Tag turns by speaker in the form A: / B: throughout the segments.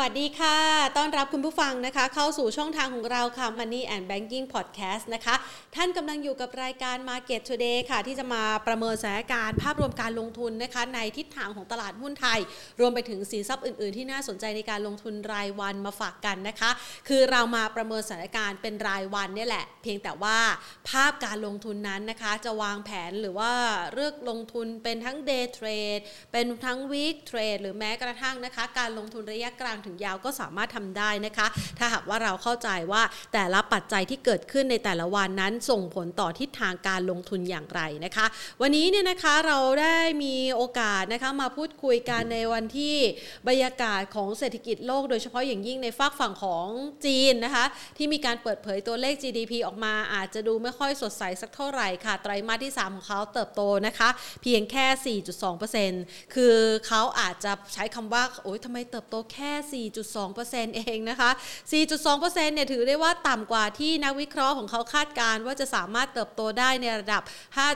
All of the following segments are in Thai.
A: วัสดีค่ะ ต้อนรับคุณผู้ฟังนะคะ เข้าสู่ช่องทางของเราค่ะ Money and Banking Podcast นะคะ ท่านกำลังอยู่กับรายการ Market Today ค่ะ ที่จะมาประเมินสถานการณ์ภาพรวมการลงทุนนะคะ ในทิศทางของตลาดหุ้นไทย รวมไปถึงสินทรัพย์อื่น ๆ ที่น่าสนใจในการลงทุนรายวันมาฝากกันนะคะ คือเรามาประเมินสถานการณ์เป็นรายวันเนี่ยแหละ เพียงแต่ว่าภาพการลงทุนนั้นนะคะ จะวางแผนหรือว่าเลือกลงทุนเป็นทั้ง day trade เป็นทั้ง week trade หรือแม้กระทั่งนะคะ การลงทุนระยะกลางถึงยาวก็สามารถทำได้นะคะ ถ้าหากว่าเราเข้าใจว่าแต่ละปัจจัยที่เกิดขึ้นในแต่ละวันนั้นส่งผลต่อทิศทางการลงทุนอย่างไรนะคะ วันนี้เนี่ยนะคะเราได้มีโอกาสนะคะมาพูดคุยกันในวันที่บรรยากาศของเศรษฐกิจโลกโดยเฉพาะอย่างยิ่งในฝากฝั่งของจีนนะคะ ที่มีการเปิดเผยตัวเลข GDP ออกมาอาจจะดูไม่ค่อยสดใสสักเท่าไหร่ค่ะ ไตรมาสที่ 3 ของเขาเติบโตนะคะ เพียงแค่ 4.2%คือเขาอาจจะใช้คำว่าโอ๊ยทำไมเติบโตแค่4.2%เองนะคะ 4.2%เนี่ยถือได้ว่าต่ำกว่าที่นักวิเคราะห์ของเขาคาดการณ์ว่าจะสามารถเติบโตได้ในระดับ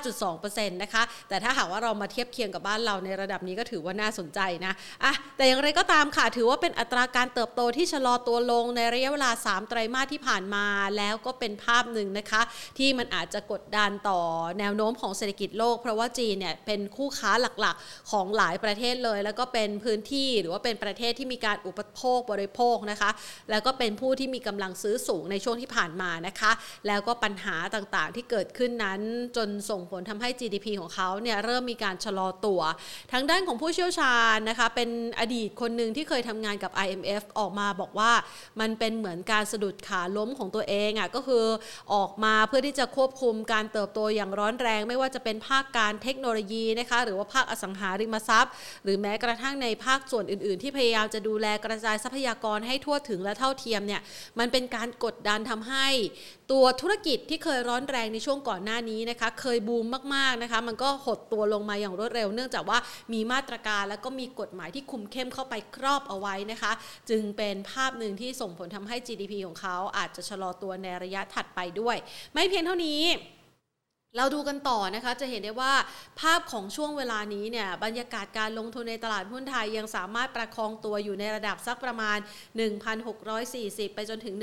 A: 5.2%นะคะ แต่ถ้าหากว่าเรามาเทียบเคียงกับบ้านเราในระดับนี้ก็ถือว่าน่าสนใจนะอะแต่อย่างไรก็ตามค่ะ ถือว่าเป็นอัตราการเติบโตที่ชะลอตัวลงในระยะเวลา 3 ไตรมาสที่ผ่านมาแล้วก็เป็นภาพหนึ่งนะคะ ที่มันอาจจะกดดันต่อแนวโน้มของเศรษฐกิจโลก เพราะว่าจีนเนี่ยเป็นคู่ค้าหลักๆ ของหลายประเทศเลย แล้วก็เป็นพื้นที่หรือว่าเป็นประเทศที่มีการอุปโภคบริโภคนะคะ แล้วก็เป็นผู้ที่มีกำลังซื้อสูงในช่วงที่ผ่านมานะคะ แล้วก็ปัญหาต่างๆที่เกิดขึ้นนั้น จนส่งผลทำให้ GDP ของเขาเนี่ยเริ่มมีการชะลอตัว ทางด้านของผู้เชี่ยวชาญนะคะ เป็นอดีตคนหนึ่งที่เคยทำงานกับ IMF ออกมาบอกว่ามันเป็นเหมือนการสะดุดขาล้มของตัวเองอะ่ะก็คือออกมาเพื่อที่จะควบคุมการเติบโตอย่างร้อนแรง ไม่ว่าจะเป็นภาคการเทคโนโลยีนะคะ หรือว่าภาคอสังหาริมทรัพย์ หรือแม้กระทั่งในภาคส่วนอื่น ๆ ที่พยายามจะดูแลกระจายทรัพยากรให้ทั่วถึงและเท่าเทียมเนี่ยมันเป็นการกดดันทำให้ตัวธุรกิจที่เคยร้อนแรงในช่วงก่อนหน้านี้นะคะ เคยบูมมากๆนะคะ มันก็หดตัวลงมาอย่างรวดเร็ว เนื่องจากว่ามีมาตรการแล้วก็มีกฎหมายที่คุมเข้มเข้าไปครอบเอาไว้นะคะ จึงเป็นภาพหนึ่งที่ส่งผลทำให้ GDP ของเขาอาจจะชะลอตัวในระยะถัดไปด้วย ไม่เพียงเท่านี้ เราดูกันต่อนะคะ จะเห็นได้ว่าภาพของช่วงเวลานี้เนี่ยบรรยากาศการลงทุนในตลาดหุ้นไทยยังสามารถประคองตัวอยู่ในระดับสักประมาณ 1,640 ไปจนถึง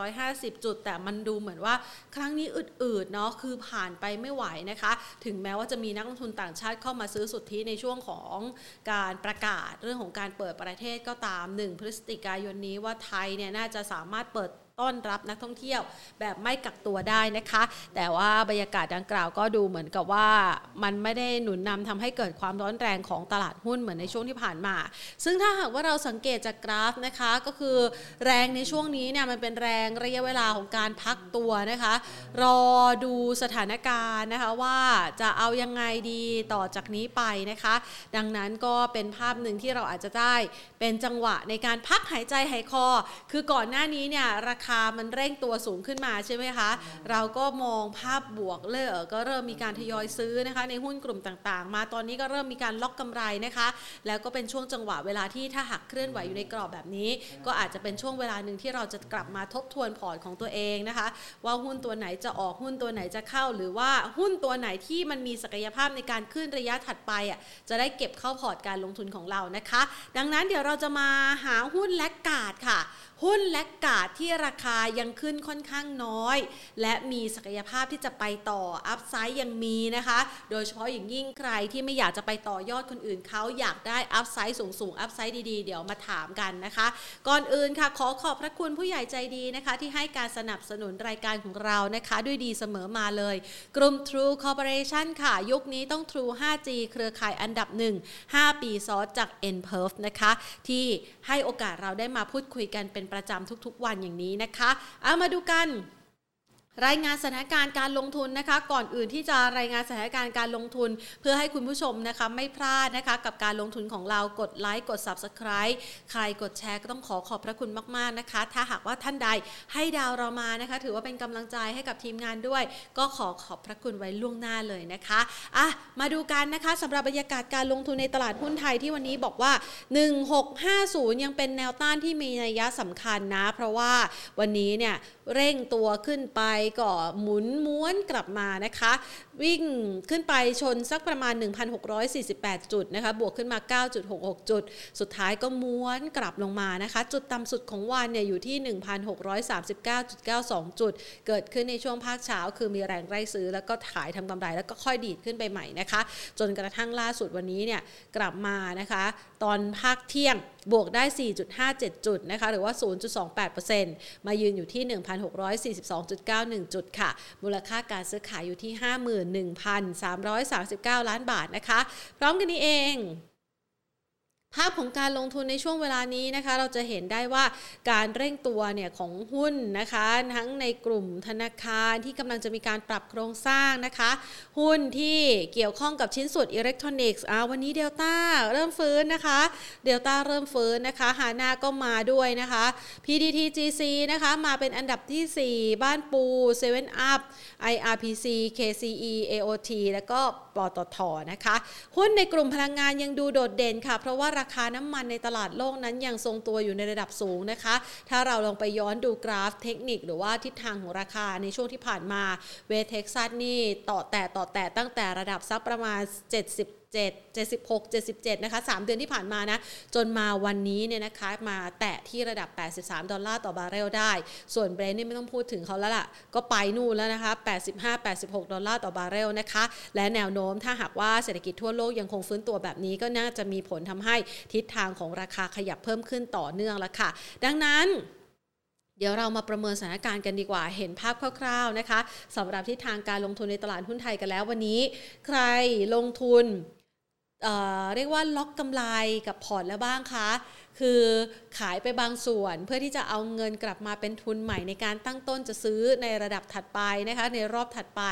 A: 1,650 จุด แต่มันดูเหมือนว่าครั้งนี้อืดๆเนาะคือผ่านไปไม่ไหวนะคะ ถึงแม้ว่าจะมีนักลงทุนต่างชาติเข้ามาซื้อสุทธิในช่วงของการประกาศเรื่องของการเปิดประเทศก็ตาม 1 พฤศจิกายนนี้ว่าไทยเนี่ยน่าจะสามารถเปิด ต้อนรับนักท่องเที่ยวแบบไม่กักตัวได้นะคะ แต่ว่าบรรยากาศดังกล่าวก็ดูเหมือนกับว่ามันไม่ได้หนุนนำทำให้เกิดความร้อนแรงของตลาดหุ้นเหมือนในช่วงที่ผ่านมา ซึ่งถ้าหากว่าเราสังเกตจากกราฟนะคะก็คือแรงในช่วงนี้เนี่ยมันเป็นแรงระยะเวลาของการพักตัวนะคะ รอดูสถานการณ์นะคะว่าจะเอายังไงดีต่อจากนี้ไปนะคะ ดังนั้นก็เป็นภาพหนึ่งที่เราอาจจะได้เป็นจังหวะในการพักหายใจหายคอ คือก่อนหน้านี้เนี่ยราคามันเร่งตัวสูงขึ้นมาใช่ไหมคะ เราก็มองภาพบวกเลยก็เริ่มมีการทยอยซื้อนะคะ ในหุ้นกลุ่มต่างๆ มาตอนนี้ก็เริ่มมีการล็อกกำไรนะคะ แล้วก็เป็นช่วงจังหวะเวลาที่ถ้าหักเคลื่อนไหวอยู่ในกรอบแบบนี้ ก็อาจจะเป็นช่วงเวลาหนึ่งที่เราจะกลับมาทบทวนพอร์ตของตัวเองนะคะ ว่าหุ้นตัวไหนจะออกหุ้นตัวไหนจะเข้า หรือว่าหุ้นตัวไหนที่มันมีศักยภาพในการขึ้นระยะถัดไปอะจะได้เก็บเข้าพอร์ตการลงทุนของเรานะคะ ดังนั้นเดี๋ยวเราจะมาหาหุ้น laggard ค่ะหุ้น laggard ที่ราคายังขึ้นค่อนข้างน้อย และมีศักยภาพที่จะไปต่อ upside ยังมีนะคะ โดยเฉพาะอย่างยิ่งใครที่ไม่อยากจะไปต่อยอดคนอื่นเขาอยากได้ upside สูงๆ upside ดีๆ เดี๋ยวมาถามกันนะคะ ก่อนอื่นค่ะ ขอขอบพระคุณผู้ใหญ่ใจดีนะคะ ที่ให้การสนับสนุนรายการของเรานะคะ ด้วยดีเสมอมาเลย กลุ่ม True Corporation ค่ะ ยุคนี้ต้อง True 5G เครือข่ายอันดับ 1 5 ปีซอนจาก n p e r f นะคะที่ให้โอกาสเราได้มาพูดคุยกันเป็นประจำทุกๆวันอย่างนี้นะคะเอามาดูกัน รายงานสถานการณ์การลงทุนนะคะ ก่อนอื่นที่จะรายงานสถานการณ์การลงทุน เพื่อให้คุณผู้ชมนะคะไม่พลาดนะคะ กับการลงทุนของเรากดไลค์กด Subscribe ใครกดแชร์ก็ต้องขอขอบพระคุณมากๆนะคะ ถ้าหากว่าท่านใดให้ดาวเรามานะคะ ถือว่าเป็นกำลังใจให้กับทีมงานด้วย ก็ขอขอบพระคุณไว้ล่วงหน้าเลยนะคะอะมาดูกันนะคะสำหรับบรรยากาศการลงทุนในตลาดหุ้นไทยที่วันนี้บอกว่า 1650 ยังเป็นแนวต้านที่มีนัยยะสำคัญนะ เพราะว่าวันนี้เนี่ยเร่งตัวขึ้นไปก็หมุนม้วนกลับมานะคะ วิ่งขึ้นไปชนสักประมาณ 1,648 จุดนะคะ บวกขึ้นมา 9.66 จุด สุดท้ายก็ม้วนกลับลงมานะคะ จุดต่ำสุดของวันเนี่ยอยู่ที่ 1,639.92 จุด เกิดขึ้นในช่วงภาคเช้า คือมีแรงไร่ซื้อแล้วก็ขายทำกำไรแล้วก็ค่อยดีดขึ้นไปใหม่นะคะ จนกระทั่งล่าสุดวันนี้เนี่ยกลับมานะคะ ตอนภาคเที่ยงบวกได้ 4.57 จุดนะคะ หรือว่า 0.28%มายืนอยู่ที่ 1,642.91 จุดค่ะ มูลค่าการซื้อขายอยู่ที่1,339 ล้านบาทนะคะ พร้อมกันนี้เอง ภาพของการลงทุนในช่วงเวลานี้นะคะ เราจะเห็นได้ว่าการเร่งตัวเนี่ยของหุ้นนะคะ ทั้งในกลุ่มธนาคารที่กำลังจะมีการปรับโครงสร้างนะคะ หุ้นที่เกี่ยวข้องกับชิ้นส่วนอิเล็กทรอนิกส์อ่าวันนี้เดลต้าเริ่มฟื้นนะคะเดลต้าเริ่มฟื้นนะคะฮาน่าก็มาด้วยนะคะ PTTGC นะคะมาเป็นอันดับที่ 4 บ้านปู7 Up IRPC KCE AOT แล้วก็ ปตทนะคะ หุ้นในกลุ่มพลังงานยังดูโดดเด่นค่ะ เพราะว่าราคาน้ำมันในตลาดโลกนั้นยังทรงตัวอยู่ในระดับสูงนะคะ ถ้าเราลองไปย้อนดูกราฟเทคนิค หรือว่าทิศทางของราคาในช่วงที่ผ่านมาเวสต์เท็กซัสนี่ต่อแต่ต่อแต่ตั้งแต่ระดับสักประมาณ 70 76 77นะคะ3เดือนที่ผ่านมานะจนมาวันนี้เนี่ยนะคะมาแตะที่ระดับ 83 ดอลลาร์ต่อบาร์เรลได้ ส่วนเบรนท์นี่ไม่ต้องพูดถึงเขาแล้วล่ะ ก็ไปนู่นแล้วนะคะ 85 86 ดอลลาร์ต่อบาร์เรลนะคะ และแนวโน้มถ้าหากว่าเศรษฐกิจทั่วโลกยังคงฟื้นตัวแบบนี้ก็น่าจะมีผลทำให้ทิศทางของราคาขยับเพิ่มขึ้นต่อเนื่องด้วยค่ะ ดังนั้นเดี๋ยวเรามาประเมินสถานการณ์กันดีกว่า เห็นภาพคร่าวๆนะคะสำหรับทิศทางการลงทุนในตลาดหุ้นไทยกันแล้ววันนี้ ใครลงทุน เรียกว่าล็อกกำไรกับพอร์ตแล้วบ้างคะ คือขายไปบางส่วนเพื่อที่จะเอาเงินกลับมาเป็นทุนใหม่ในการตั้งต้นจะซื้อในระดับถัดไปนะคะในรอบถัดไป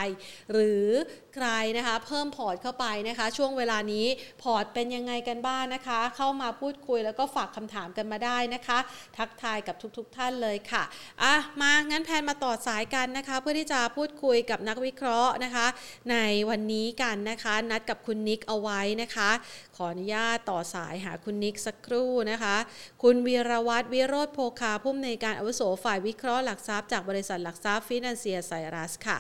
A: หรือ ใครนะคะ เพิ่มพอร์ตเข้าไปนะคะ ช่วงเวลานี้พอร์ตเป็นยังไงกันบ้างนะคะ เข้ามาพูดคุยแล้วก็ฝากคำถามกันมาได้นะคะ ทักทายกับทุกๆท่านเลยค่ะอะมางั้นแพนมาต่อสายกันนะคะ เพื่อที่จะพูดคุยกับนักวิเคราะห์นะคะ ในวันนี้กันนะคะ นัดกับคุณนิกเอาไว้นะคะ ขออนุญาตต่อสายหาคุณนิกสักครู่นะคะ คุณวีรวัตรวิโรธโพคาผู้อำนวยการอาวุโสฝ่ายวิเคราะห์หลักทรัพย์จากบริษัทหลักทรัพย์ฟินแลนเซียไซรัสค่ะ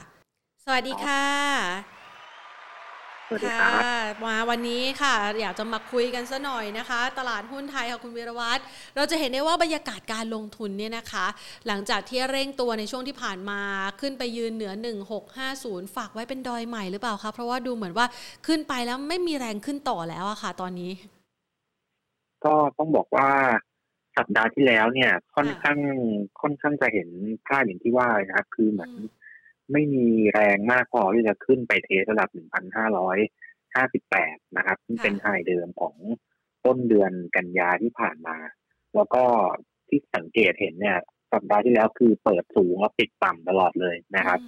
A: สวัสดีค่ะ ค่ะมาวันนี้ค่ะ อยากจะมาคุยกันซะหน่อยนะคะ ตลาดหุ้นไทยค่ะคุณวีรวัตรเราจะเห็นได้ว่าบรรยากาศการลงทุนเนี่ยนะคะ หลังจากที่เร่งตัวในช่วงที่ผ่านมาขึ้นไปยืนเหนือ 1650 ฝากไว้เป็นดอยใหม่หรือเปล่าคะเพราะว่าดูเหมือนว่าขึ้นไปแล้วไม่มีแรงขึ้นต่อแล้วอะค่ะ ตอนนี้
B: ก็ต้องบอกว่าสัปดาห์ที่แล้วเนี่ย ค่อนข้างค่อนข้างจะเห็นภาพอย่างที่ว่านะครับคือเหมือน ไม่มีแรงมากพอที่จะขึ้นไปเทสระดับ 1,558 นะครับซึ่งเป็นไฮเดิมของต้นเดือนกันยาที่ผ่านมา แล้วก็ที่สังเกตเห็นเนี่ย สัปดาห์ที่แล้วคือเปิดสูงแล้วปิดต่ำตลอดเลยนะครับ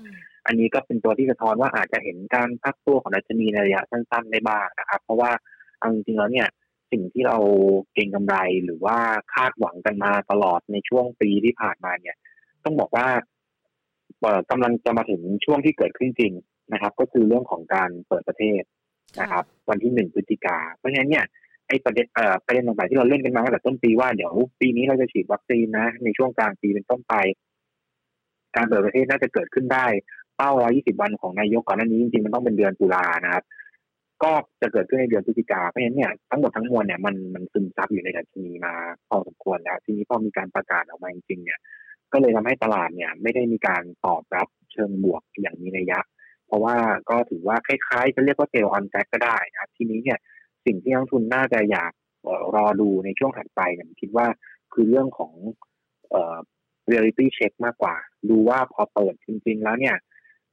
B: อันนี้ก็เป็นตัวที่สะท้อนว่าอาจจะเห็นการพักตัวของดัชนีในระยะสั้นๆได้บ้างนะครับ เพราะว่าเอาจริงๆแล้วเนี่ยสิ่งที่เราเก็งกำไรหรือว่าคาดหวังกันมาตลอดในช่วงปีที่ผ่านมาเนี่ย ต้องบอกว่า กำลังจะมาถึงช่วงที่เกิดขึ้นจริงนะครับ ก็คือเรื่องของการเปิดประเทศนะครับ วันที่หนึ่งพฤศจิกาเพราะฉะนั้นเนี่ยไอ้ประเด็นเอ่อประเด็นต่างๆที่เราเล่นกันมาตั้งแต่ต้นปีว่าเดี๋ยวปีนี้เราจะฉีดวัคซีนนะ ในช่วงกลางปีเป็นต้นไป การเปิดประเทศน่าจะเกิดขึ้นได้ เป้าร้อยี่สิบวันของนายกก่อนหน้านี้จริงๆมันต้องเป็นเดือนตุลานะครับ ก็จะเกิดขึ้นในเดือนพฤศจิกาเพราะฉะนั้นเนี่ยทั้งหมดทั้งมวลเนี่ยมันมันซึมซับอยู่ในดัชนีมาพอสมควรแล้ว ทีนี้พอมีการประกาศออกมาจริงๆเนี่ย ก็เลยทำให้ตลาดเนี่ย ไม่ได้มีการตอบรับเชิงบวกอย่างมีนัยยะ เพราะว่าก็ถือว่าคล้ายๆ จะเรียกว่าเทลออนแจ็คก็ได้นะทีนี้เนี่ยสิ่งที่นักทุนน่าจะอยากรอดูในช่วงถัดไปเนี่ยคิดว่าคือเรื่องของเอ่อ reality check มากกว่า ดูว่าพอเปิดจริง ๆ แล้วเนี่ย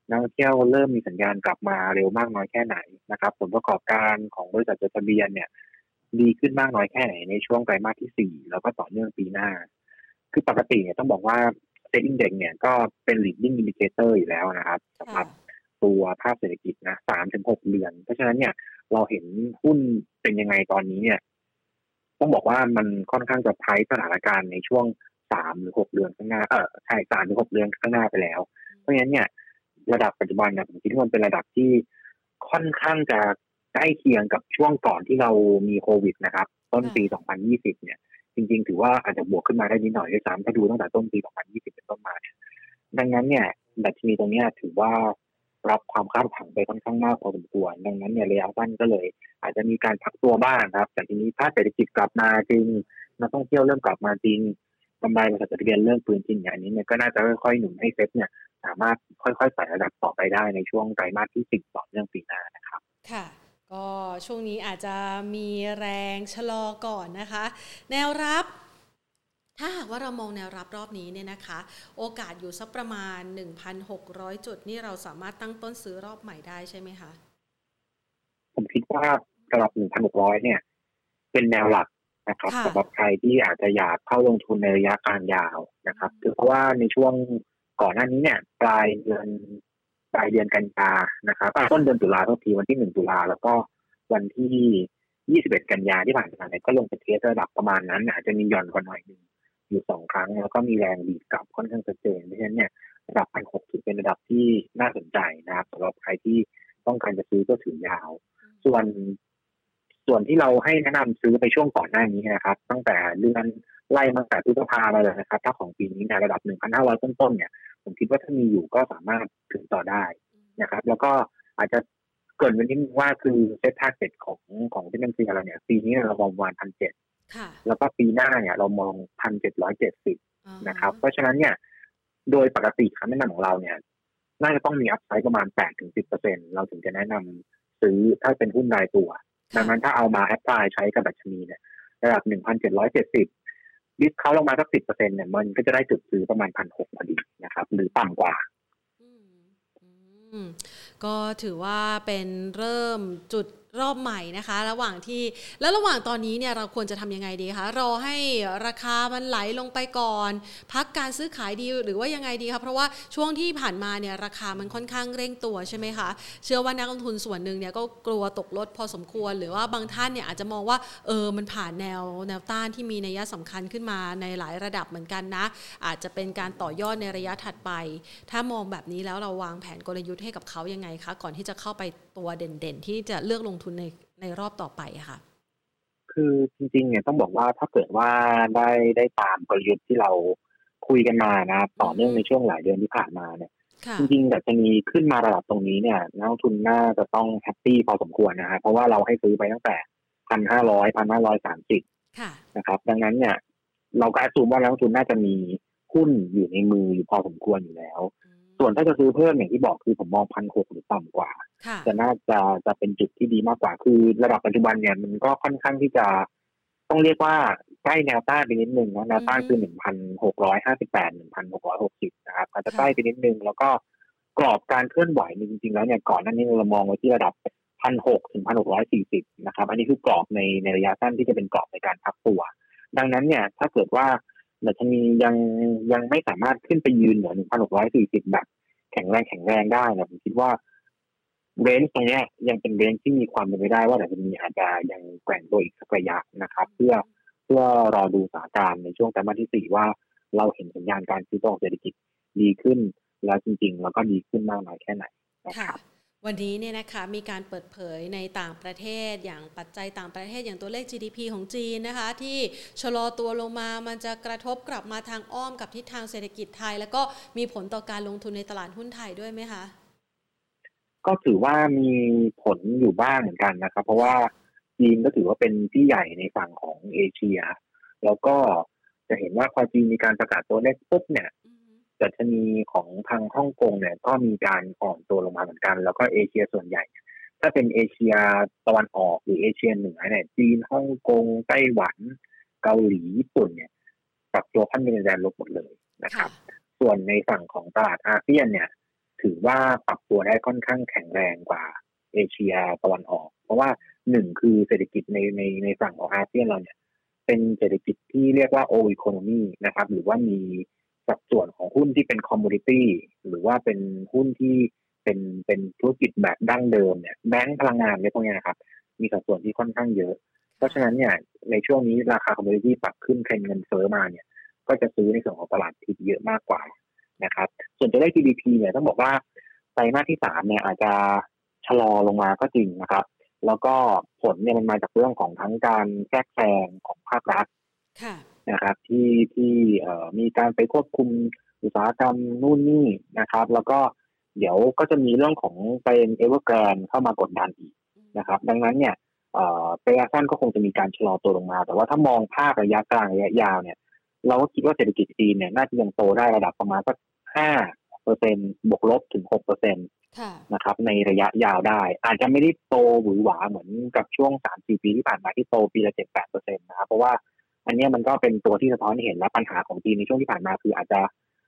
B: นักท่องเที่ยวเริ่มมีสัญญาณกลับมาเร็วมากน้อยแค่ไหนนะครับ ผลประกอบการของบริษัทจดทะเบียนเนี่ย ดีขึ้นมากน้อยแค่ไหนในช่วงไตรมาสที่สี่แล้วก็ต่อเนื่องปีหน้า คือปกติเนี่ยต้องบอกว่าเซ็นดิ้งเด็กเนี่ยก็เป็น leading indicator อยู่แล้วนะครับสำหรับตัวภาพเศรษฐกิจนะสามถึงหกเดือน เพราะฉะนั้นเนี่ยเราเห็นหุ้นเป็นยังไงตอนนี้เนี่ย ต้องบอกว่ามันค่อนข้างจะไพ่สถานการณ์ในช่วงสามหรือหกเดือนข้างหน้าเออใช่สามหรือหกเดือนข้างหน้าไปแล้ว เพราะฉะนั้นเนี่ย ระดับปัจจุบันเนี่ยผมคิดว่ามันเป็นระดับที่ค่อนข้างจะใกล้เคียงกับช่วงก่อนที่เรามีโควิดนะครับ ต้นปี 2020 เนี่ย จริงๆ ถือว่าอาจจะบวกขึ้นมาได้นิดหน่อยด้วยซ้ำถ้าดูตั้งแต่ต้นปี 2020 เป็นต้นมาเนี่ยดังนั้นเนี่ยดัชนีตรงนี้ถือว่ารับความคาดหวังไปค่อนข้างมากพอสมควรดังนั้นเนี่ยระยะสั้นก็เลย อาจจะมีการพักตัวบ้างครับ แต่ทีนี้ถ้าเศรษฐกิจกลับมาจริงนักท่องเที่ยวเริ่มกลับมาจริงกำไรบริษัทจดทะเบียนเริ่มฟื้นจริงอย่างนี้เนี่ยก็น่าจะค่อยๆหนุนให้เซ็ตเนี่ย สามารถค่อยๆใส่ระดับต่อไปได้ในช่วงไตรมาสที่สิบต่อเนื่องปีหน้านะครับ
A: ค่ะ ก็ช่วงนี้อาจจะมีแรงชะลอก่อนนะคะ แนวรับถ้าหากว่าเรามองแนวรับรอบนี้เนี่ยนะคะ โอกาสอยู่สักประมาณ 1,600 จุดนี่เราสามารถตั้งต้นซื้อรอบใหม่ได้ใช่ไหมคะ
B: ผมคิดว่าระดับ 1,600 เนี่ย เป็นแนวหลักนะครับ
A: ค่ะ
B: สำหรับใครที่อาจจะอยากเข้าลงทุนในระยะการยาวนะครับเพราะว่าในช่วงก่อนหน้านี้เนี่ยปลายเดือน ปลายเดือนกันยานะครับต้นเดือนตุลาทุกทีวันที่1ตุลาแล้วก็วันที่21กันยาที่ผ่านมาเนี่ยก็ลงไปเทสระดับประมาณนั้นอาจจะมีหย่อนกว่าหน่อยหนึ่งอยู่สองครั้ง แล้วก็มีแรงดีดกลับค่อนข้างชัดเจนเพราะฉะนั้นเนี่ยระดับพันหกถือเป็นระดับที่น่าสนใจนะครับสำหรับใครที่ต้องการจะซื้อก็ถือยาว ส่วนส่วนที่เราให้แนะนำซื้อไปช่วงก่อนหน้านี้นะครับ ตั้งแต่เดือน ไล่มาตั้งแต่พฤษภามาเลยนะครับ ถ้าของปีนี้ในระดับ 1,500 ต้นๆเนี่ย ผมคิดว่าถ้ามีอยู่ก็สามารถถือต่อได้นะครับ แล้วก็อาจจะเกริ่นไว้นิดนึงว่าคือ SET target ของของที่เป็นซีเราเนี่ย ปีนี้เรามองประมาณพันเจ็ด
A: ค่ะ
B: แล้วก็ปีหน้าเนี่ย เรามองพันเจ็ดร้อยเจ็ดสิบ
A: อ่า
B: นะครับ เพราะฉะนั้นเนี่ย โดยปกติคำแนะนำของเราเนี่ย น่าจะต้องมี upside ประมาณแปดถึงสิบเปอร์เซ็นเราถึงจะแนะนำซื้อถ้าเป็นหุ้นรายตัวดังนั้นถ้าเอามา apply ใช้กับดัชนีเนี่ยระดับ1,770ดิส เขาลงมาสักสิบเปอร์เซ็นเนี่ยมันก็จะได้จุดซื้อประมาณพันหกพอดีนะครับ หรือต่ำกว่า
A: อืมก็ถือว่าเป็นเริ่มจุด รอบใหม่นะคะ ระหว่างที่แล้วระหว่างตอนนี้เนี่ยเราควรจะทำยังไงดีคะรอให้ราคามันไหลลงไปก่อน พักการซื้อขายดีหรือว่ายังไงดีคะเพราะว่าช่วงที่ผ่านมาเนี่ยราคามันค่อนข้างเร่งตัวใช่ไหมคะเชื่อว่านักลงทุนส่วนหนึ่งเนี่ยก็กลัวตกลดพอสมควร หรือว่าบางท่านเนี่ยอาจจะมองว่าเออมันผ่านแนวแนวต้านที่มีนัยสำคัญขึ้นมาในหลายระดับเหมือนกันนะ อาจจะเป็นการต่อยอดในระยะถัดไป ถ้ามองแบบนี้แล้วเราวางแผนกลยุทธ์ให้กับเขายังไงคะก่อนที่จะเข้าไป ตัวเด่นๆ ที่จะเลือกลงทุนในในรอบต่อไปอะค่ะ
B: คือจริงๆเนี่ยต้องบอกว่าถ้าเกิดว่าได้ได้ตามกลยุทธ์ที่เราคุยกันมานะครับต่อเนื่องในช่วงหลายเดือนที่ผ่านมาเนี่ย
A: ค่ะ
B: จริงๆแต่จะมีขึ้นมาระดับตรงนี้เนี่ยนักลงทุนน่าจะต้อง happy พอสมควรนะฮะเพราะว่าเราให้ซื้อไปตั้งแต่พันห้าร้อยพันห้าร้อยสามสิบ
A: ค่ะ
B: นะครับ ดังนั้นเนี่ย เราก็แอดซูมว่านักลงทุนน่าจะมีหุ้นอยู่ในมืออยู่พอสมควรอยู่แล้ว ส่วนถ้าจะซื้อเพิ่มอย่างที่บอกคือผมมองพันหกหรือต่ำกว่า
A: ค่ะ
B: จะน่าจะจะเป็นจุดที่ดีมากกว่าคือระดับปัจจุบันเนี่ยมันก็ค่อนข้างที่จะต้องเรียกว่าใกล้แนวต้านไปนิดนึงนะแนวต้านคือหนึ่งพันหกร้อยห้าสิบแปดหนึ่งพันหกร้อยหกสิบนะครับอาจจะใกล้ไปนิดนึง แล้วก็กรอบการเคลื่อนไหวเนี่ยจริงๆแล้วเนี่ยก่อนหน้านี้เรามองไว้ที่ระดับพันหกถึงพันหกร้อยสี่สิบนะครับ อันนี้คือกรอบในในระยะสั้นที่จะเป็นกรอบในการพักตัว ดังนั้นเนี่ยถ้าเกิดว่า ดัชนียังยังไม่สามารถขึ้นไปยืนเหนือหนึ่งพันหกร้อยสี่สิบแบบแข็งแรงแข็งแรงได้นะผมคิดว่าเรนจ์ตรงนี้ยังเป็นเรนจ์ที่มีความเป็นไปได้ว่าแต่จะมีอาจจะยังแกว่งตัวอีกสักระยะนะครับ เพื่อเพื่อรอดูสถานการณ์ในช่วงไตรมาสที่สี่ว่าเราเห็นสัญญาณการซื้อตัวของเศรษฐกิจดีขึ้น แล้วจริง ๆ แล้วก็ดีขึ้นมากน้อยแค่ไหนนะครับ
A: วันนี้เนี่ยนะคะมีการเปิดเผยในต่างประเทศอย่างปัจจัยต่างประเทศอย่างตัวเลข GDP ของจีนนะคะ ที่ชะลอตัวลงมามันจะกระทบกลับมาทางอ้อมกับทิศทางเศรษฐกิจไทย แล้วก็มีผลต่อการลงทุนในตลาดหุ้นไทยด้วยไหมคะ
B: ก็ถือว่ามีผลอยู่บ้างเหมือนกันนะครับ เพราะว่าจีนก็ถือว่าเป็นที่ใหญ่ในฝั่งของเอเชีย แล้วก็จะเห็นว่าพอจีนมีการประกาศตัวเลขปุ๊บเนี่ย ดัชนีของทางฮ่องกงเนี่ยก็มีการอ่อนตัวลงมาเหมือนกัน แล้วก็เอเชียส่วนใหญ่ ถ้าเป็นเอเชียตะวันออกหรือเอเชียเหนือเนี่ยจีนฮ่องกงไต้หวันเกาหลีญี่ปุ่นเนี่ยปรับตัวขั้นเป็นแดนลบหมดเลยนะครับ ส่วนในฝั่งของตลาดอาเซียนเนี่ย ถือว่าปรับตัวได้ค่อนข้างแข็งแรงกว่าเอเชียตะวันออก เพราะว่าหนึ่งคือเศรษฐกิจในในในฝั่งของอาเซียนเราเนี่ย เป็นเศรษฐกิจที่เรียกว่าโอ e โคโนมีนะครับ หรือว่ามี สัดส่วนของหุ้นที่เป็น commodity หรือว่าเป็นหุ้นที่เป็นเป็นธุรกิจแบบดั้งเดิมเนี่ยแบงก์พลังงานเนี่ยพวกนี้นะครับ มีสัดส่วนที่ค่อนข้างเยอะ เพราะฉะนั้นเนี่ยในช่วงนี้ราคา commodity ปรับขึ้นเทรนเงินเฟ้อมาเนี่ยก็จะซื้อในส่วนของตลาดทิพเยอะมากกว่านะครับ ส่วนตัวเลข GDP เนี่ยต้องบอกว่าไตรมาสที่สามเนี่ยอาจจะชะลอลงมาก็จริงนะครับ แล้วก็ผลเนี่ยมันมาจากเรื่องของทั้งการแทรกแซงของภาครัฐ
A: ค่ะ
B: นะครับที่ที่เอ่อมีการไปควบคุมอุตสาหกรรมนู่นนี่นะครับ แล้วก็เดี๋ยวก็จะมีเรื่องของเป็นเอเวอร์แกรนเข้ามากดดันอีกนะครับ ดังนั้นเนี่ยระยะสั้นก็คงจะมีการชะลอตัวลงมา แต่ว่าถ้ามองภาพระยะกลางระยะยาวเนี่ย เราก็คิดว่าเศรษฐกิจจีนเนี่ยน่าจะยังโตได้ระดับประมาณสักห้าเปอร์เซ็นบวกลบถึงหกเปอร์เซ็นต์นะครับ ในระยะยาวได้ อาจจะไม่ได้โตหวือหวาเหมือนกับช่วงสามสี่ปีที่ผ่านมาที่โตปีละเจ็ดแปดเปอร์เซ็นต์นะครับเพราะว่า อันนี้มันก็เป็นตัวที่สะท้อนให้เห็นและปัญหาของจีนในช่วงที่ผ่านมาคืออาจจะ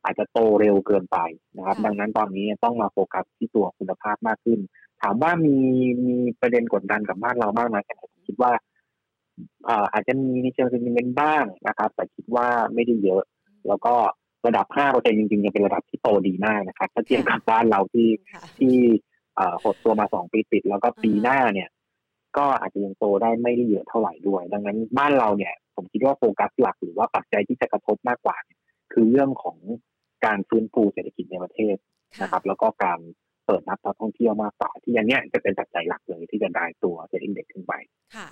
B: อาจจะโตเร็วเกินไปนะครับ ดังนั้นตอนนี้ต้องมาโฟกัสที่ตัวคุณภาพมากขึ้น ถามว่ามีมีประเด็นกดดันกับบ้านเรามากน้อยแค่ไหนคิดว่าอาจจะมีในเชิง sentiment บ้างนะครับ แต่คิดว่าไม่ได้เยอะ แล้วก็ระดับ5เปอร์เซ็นจริงๆยังเป็นระดับที่โตดีมากนะครับ ถ้าเทียบกับบ้านเราที่ที่หดตัวมาสองปีติด แล้วก็ปีหน้าเนี่ย ก็อาจจะยังโตได้ไม่ได้เยอะเท่าไหร่ด้วย ดังนั้นบ้านเราเนี่ย ผมคิดว่าโฟกัสหลักหรือว่าปัจจัยที่จะกระทบมากกว่า คือเรื่องของการฟื้นฟูเศรษฐกิจในประเทศนะครับ แล้วก็การเปิดรับนักท่องเที่ยวมากกว่าที่อันนี้จะเป็นปัจจัยหลักเลยที่จะ drive ตัว SET Index ขึ้นไป
A: ค่ะ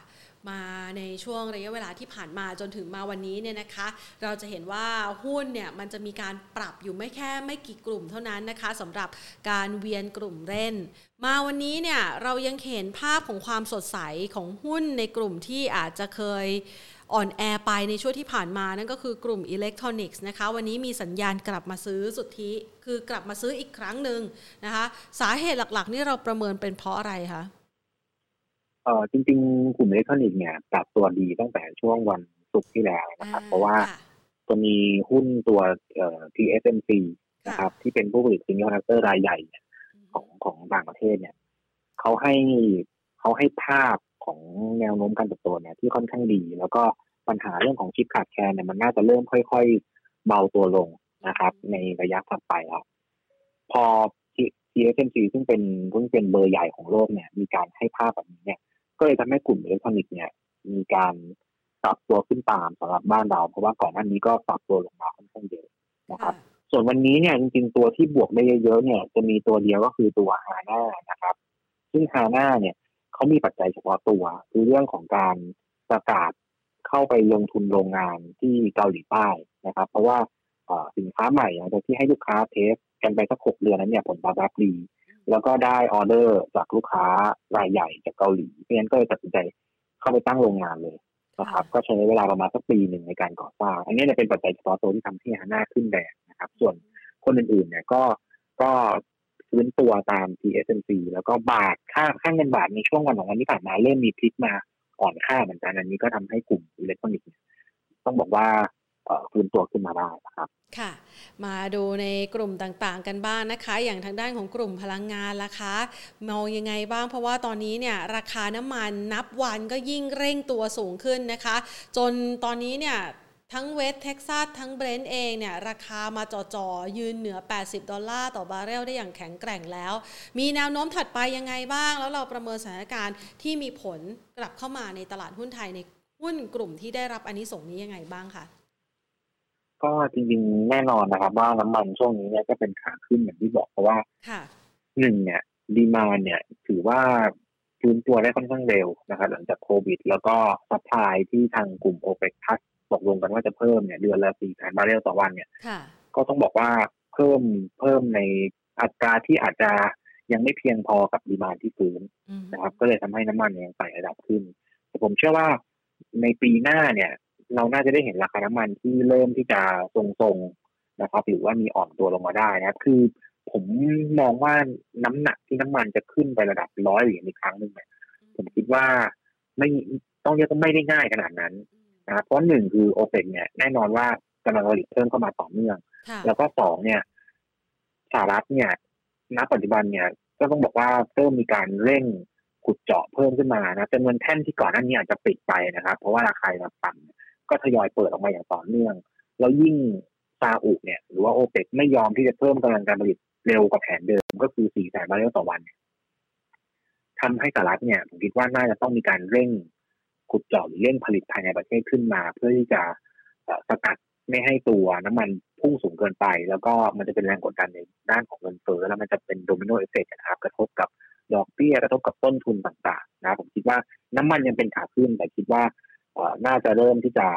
A: มาในช่วงระยะเวลาที่ผ่านมาจนถึงมาวันนี้เนี่ยนะคะ เราจะเห็นว่าหุ้นเนี่ยมันจะมีการปรับอยู่ไม่แค่ไม่กี่กลุ่มเท่านั้นนะคะสำหรับการเวียนกลุ่มเล่น มาวันนี้เนี่ยเรายังเห็นภาพของความสดใสของหุ้นในกลุ่มที่อาจจะเคยอ่อนแอไปในช่วงที่ผ่านมานั่นก็คือกลุ่มอิเล็กทรอนิกส์นะคะวันนี้มีสัญญาณกลับมาซื้อสุทธิคือกลับมาซื้ออีกครั้งหนึ่งนะคะ สาเหตุหลักๆ นี่เราประเมินเป็นเพราะอะไรคะ
B: เออจริงๆ กลุ่มอิเล็กทรอนิกส์เนี่ยปรับตัวดีตั้งแต่ช่วงวันศุกร์ที่แล้วนะครับ เพราะว่าจะมีหุ้นตัวเอ่อ TSMC นะครับ ที่เป็นผู้ผลิต semiconductor รายใหญ่ของของต่างประเทศเนี่ยเขาให้เขาให้ภาพของแนวโน้มการเติบโตเนี่ยที่ค่อนข้างดี แล้วก็ปัญหาเรื่องของชิปขาดแคลนเนี่ยมันน่าจะเริ่มค่อยๆเบาตัวลงนะครับ ในระยะถัดไปครับพอ TSMC ซึ่งเป็นซึ่งเป็นเบอร์ใหญ่ของโลกเนี่ย มีการให้ภาพแบบนี้เนี่ย ก็เลยทำให้กลุ่มอิเล็กทรอนิกส์เนี่ย มีการปรับตัวขึ้นตามสำหรับบ้านเรา เพราะว่าก่อนหน้านี้ก็ปรับตัวลงมาค่อนข้างเยอะนะครับ ส่วนวันนี้เนี่ยจริงๆตัวที่บวกได้เยอะๆเนี่ย จะมีตัวเดียวก็คือตัวฮาน่านะครับ ซึ่งฮาน่าเนี่ยเขามีปัจจัยเฉพาะตัว คือเรื่องของการประกาศเข้าไปลงทุนโรงงานที่เกาหลีใต้นะครับ เพราะว่าสินค้าใหม่อย่างที่ให้ลูกค้าเทสกันไปสักหกเดือนนั้นเนี่ยผลตอบรับดี แล้วก็ได้ออเดอร์จากลูกค้ารายใหญ่จากเกาหลีเพราะฉะนั้นก็เลยตัดสินใจเข้าไปตั้งโรงงานเลยนะครับ ก็ใช้เวลาประมาณสักปีหนึ่งในการก่อสร้าง อันนี้จะเป็นปัจจัยเฉพาะตัวที่ทำให้ฮาน่าขึ้นแดงนะครับ ส่วนคนอื่นๆเนี่ยก็ก็ฟื้นตัวตาม TSMC แล้วก็บาทค่าค่าเงินบาทในช่วงวันของวันที่ผ่านมาเริ่มมีพลิกมาอ่อนค่าเหมือนกันอันนี้ก็ทำให้กลุ่มอิเล็กทรอนิกส์ต้องบอกว่า ฟื้นตัวขึ้นมาได้นะครับ
A: ค่ะ มาดูในกลุ่มต่างๆ กันบ้างนะคะ อย่างทางด้านของกลุ่มพลังงานล่ะคะมองยังไงบ้างเพราะว่าตอนนี้เนี่ยราคาน้ำมันนับวันก็ยิ่งเร่งตัวสูงขึ้นนะคะ จนตอนนี้เนี่ยทั้งเวสเท็กซัสทั้งเบรนท์เองเนี่ยราคามาจ่อๆ ยืนเหนือ 80 ดอลลาร์ต่อบาร์เรลได้อย่างแข็งแกร่งแล้ว มีแนวโน้มถัดไปยังไงบ้าง แล้วเราประเมินสถานการณ์ที่มีผลกลับเข้ามาในตลาดหุ้นไทยในหุ้นกลุ่มที่ได้รับอานิสงส์นี้ยังไงบ้างคะ
B: ก็จริงๆแน่นอนนะครับ ว่าน้ำมันช่วงนี้เนี่ยก็เป็นขาขึ้นอย่างที่บอกเพราะว่าหนึ่งเนี่ย demand เนี่ย ถือว่าฟื้นตัวได้ค่อนข้างเร็วนะครับ หลังจากโควิด แล้วก็ supply ที่ทางกลุ่ม OPEC Plus ตกลงกันว่าจะเพิ่มเนี่ยเดือนละสี่แสนบาร์เรลต่อวันเนี่ยก็ต้องบอกว่าเพิ่มเพิ่มในอัตราที่อาจจะยังไม่เพียงพอกับดีมาที่ฟื้นนะครับ ก็เลยทำให้น้ำมันยังไต่ระดับขึ้น แต่ผมเชื่อว่าในปีหน้าเนี่ย เราน่าจะได้เห็นราคาน้ำมันที่เริ่มที่จะทรงๆนะครับ หรือว่ามีอ่อนตัวลงมาได้นะครับ คือผมมองว่าน้ำหนักที่น้ำมันจะขึ้นไประดับร้อยเหรียญอีกครั้งหนึ่งเนี่ยผมคิดว่าไม่ต้องเรียกว่าไม่ได้ง่ายขนาดนั้นนะครับเพราะหนึ่งคือโอเปกเนี่ยแน่นอนว่ากำลังผลิตเพิ่มเข้ามาต่อเนื่อง แล้วก็สองเนี่ยสหรัฐเนี่ยณปัจจุบันเนี่ย ก็ต้องบอกว่าเริ่มมีการเร่งขุดเจาะเพิ่มขึ้นมานะจำนวนแท่นที่ก่อนหน้านี้อาจจะปิดไปนะครับ เพราะว่าราคาต่ำ ก็ทยอยเปิดออกมาอย่างต่อเนื่อง แล้วยิ่งซาอุเนี่ยหรือว่าโอเปกไม่ยอมที่จะเพิ่มกำลังการผลิตเร็วกว่าแผนเดิมก็คือ 4 แสนบาร์เรลต่อวันทำให้สหรัฐเนี่ยผมคิดว่าน่าจะต้องมีการเร่งขุดเจาะหรือเร่งผลิตภายในประเทศขึ้นมา เพื่อที่จะสกัดไม่ให้ตัวน้ำมันพุ่งสูงเกินไป แล้วก็มันจะเป็นแรงกดดันในด้านของเงินเฟ้อแล้วมันจะเป็น domino effect นะครับ กระทบกับดอกเบี้ยกระทบกับต้นทุนต่างๆ นะผมคิดว่าน้ำมันยังเป็นขาขึ้นแต่คิดว่า น่าจะเริ่มที่จะ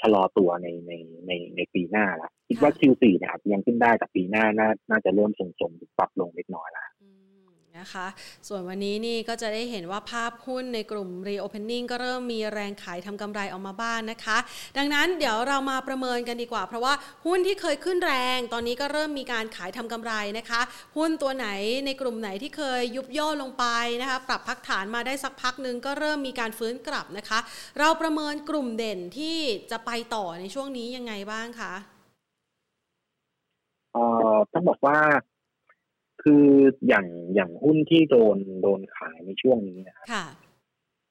B: ชะลอตัวในในในในปีหน้าละคิดว่า Q4 เนี่ยอาจจะยังขึ้นได้แต่ปีหน้าน่าน่าจะเริ่มทรงๆปรับลงเล็กน้อยละ
A: นะคะ ส่วนวันนี้นี่ก็จะได้เห็นว่าภาพหุ้นในกลุ่ม Reopening ก็เริ่มมีแรงขายทำกำไรออกมาบ้างนนะคะ ดังนั้นเดี๋ยวเรามาประเมินกันดีกว่า เพราะว่าหุ้นที่เคยขึ้นแรง ตอนนี้ก็เริ่มมีการขายทำกำไรนะคะ หุ้นตัวไหนในกลุ่มไหนที่เคยยุบย่อลงไปนะคะ ปรับพักฐานมาได้สักพักหนึ่งก็เริ่มมีการฟื้นกลับนะคะ เราประเมินกลุ่มเด่นที่จะไปต่อในช่วงนี้ยังไงบ้างคะ
B: เอ่อต้องบอกว่า คืออย่างอย่างหุ้นที่โดนโดนขายในช่วงนี้นะครับ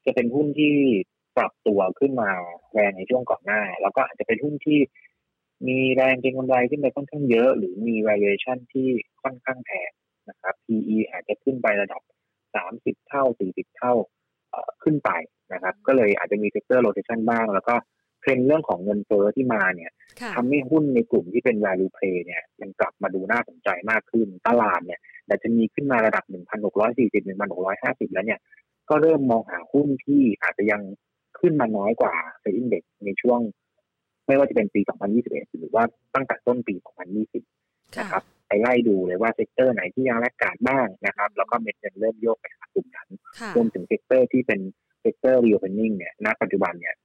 B: จะเป็นหุ้นที่ปรับตัวขึ้นมาแรงในช่วงก่อนหน้า แล้วก็อาจจะเป็นหุ้นที่มีแรงเก็งกำไรขึ้นไปค่อนข้างเยอะ หรือมี valuation ที่ค่อนข้างแพงนะครับ PE อาจจะขึ้นไประดับสามสิบเท่าสี่สิบเท่าขึ้นไปนะครับ ก็เลยอาจจะมี sector rotation บ้าง แล้วก็เท รนเรื่องของเงินเฟ้อที่มาเนี่ยทำให้หุ้นในกลุ่มที่เป็น value play เนี่ยมันกลับมาดูน่าสนใจมากขึ้น ตลาดเนี่ยแต่จะมีขึ้นมาระดับ 1,640 1,650 แล้วเนี่ยก็เริ่มมองหาหุ้นที่อาจจะยังขึ้นมาน้อยกว่าเซ็นดี x ในช่วง ไม่ว่าจะเป็นปี 2021 หรือว่าตั้งแต่ต้นปี 2020 นะครับไปไล่ดูเลยว่าเซกเตอร์ไหนที่ยังแลกขาดบ้างนะครับ แล้วก็เม็ดเงินเริ่มโยกไปหากลุ่มนั้นรวมถึง sector ที่เป็น sector reopening เนี่ยณปัจจุบันเนี่ย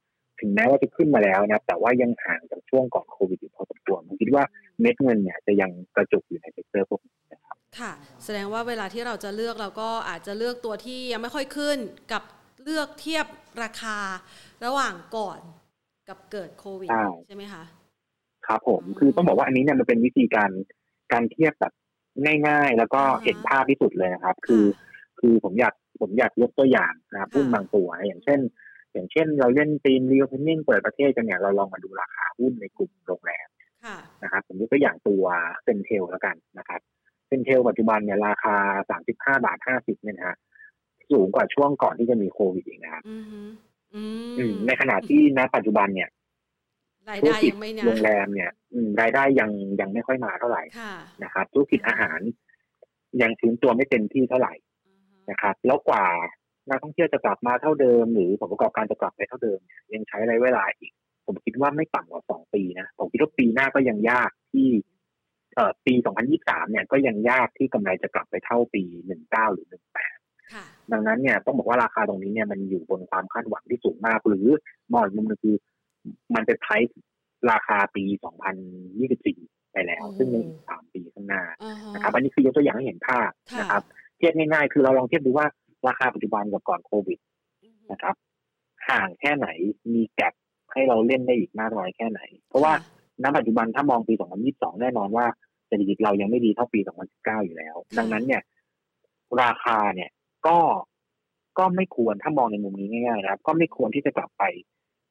B: ถึงแม้ว่าจะขึ้นมาแล้วนะแต่ว่ายังห่างจากช่วงก่อนโควิดอยู่พอสมควรผมคิดว่าเม็ดเงินเนี่ยจะยังกระจุกอยู่ใน sector พวกนี้นะครับ
A: ค่ะ แสดงว่าเวลาที่เราจะเลือกเราก็อาจจะเลือกตัวที่ยังไม่ค่อยขึ้นกับเลือกเทียบราคาระหว่างก่อนกับเกิดโควิดใช่ไหมคะ
B: ครับผมคือต้องบอกว่าอันนี้เนี่ยมันเป็นวิธีการการเทียบแบบง่าย ๆ แล้วก็เห็นภาพที่สุดเลยนะครับ คือ คือผมอยากผมอยากยกตัวอย่างนะครับหุ้นบางตัว อย่างเช่น อย่างเช่น เราเล่น theme reopening เปิดประเทศกันเนี่ยเราลองมาดูราคาหุ้นในกลุ่มโรงแรมนะครับผมยกตัวอย่างตัว CENTEL แล้วกันนะครับ CENTEL ปัจจุบันเนี่ยราคาสามสิบห้าบาทห้าสิบเนี่ยนะสูงกว่าช่วงก่อนที่จะมีโควิดอีกนะครับในขณะที่ณปัจจุบันเนี่ย
A: ธุรกิจ
B: โรงแรมเนี่ยรายได้ยังยังไม่ค่อยมาเท่าไหร่นะครับธุรกิจอาหารยังฟื้นตัวไม่เต็มที่เท่าไหร่นะครับ แล้วกว่า นักท่องเที่ยวจะกลับมาเท่าเดิม หรือผลประกอบการจะกลับไปเท่าเดิม ยังใช้ระยะเวลาอีก ผมคิดว่าไม่ต่ำกว่าสองปีนะผมคิดว่าปีหน้าก็ยังยากที่เอ่อปี 2023 เนี่ยก็ยังยากที่กำไรจะกลับไปเท่าปี 19 หรือ 18 ดังนั้นเนี่ยต้องบอกว่าราคาตรงนี้เนี่ยมันอยู่บนความคาดหวังที่สูงมาก หรือมองอีกมุมนึงคือ มันเป็นไพร์ราคาปี 2024 ไปแล้ว ซึ่งในอีกสามปีข้างหน้านะครับอันนี้คือยกตัวอย่างให้เห็นภาพนะครับ เทียบง่ายๆ คือเราลองเทียบดูว่า ราคาปัจจุบันกับก่อนโควิดนะครับ ห่างแค่ไหนมีแกลบให้เราเล่นได้อีกมากน้อยแค่ไหน เพราะว่าณปัจจุบันถ้ามองปี 2022 แน่นอนว่าเศรษฐกิจเรายังไม่ดีเท่าปี 2019 อยู่แล้ว ดังนั้นเนี่ย ราคาเนี่ยก็ก็ไม่ควรถ้ามองในมุมนี้ง่ายๆนะครับ ก็ไม่ควรที่จะกลับไป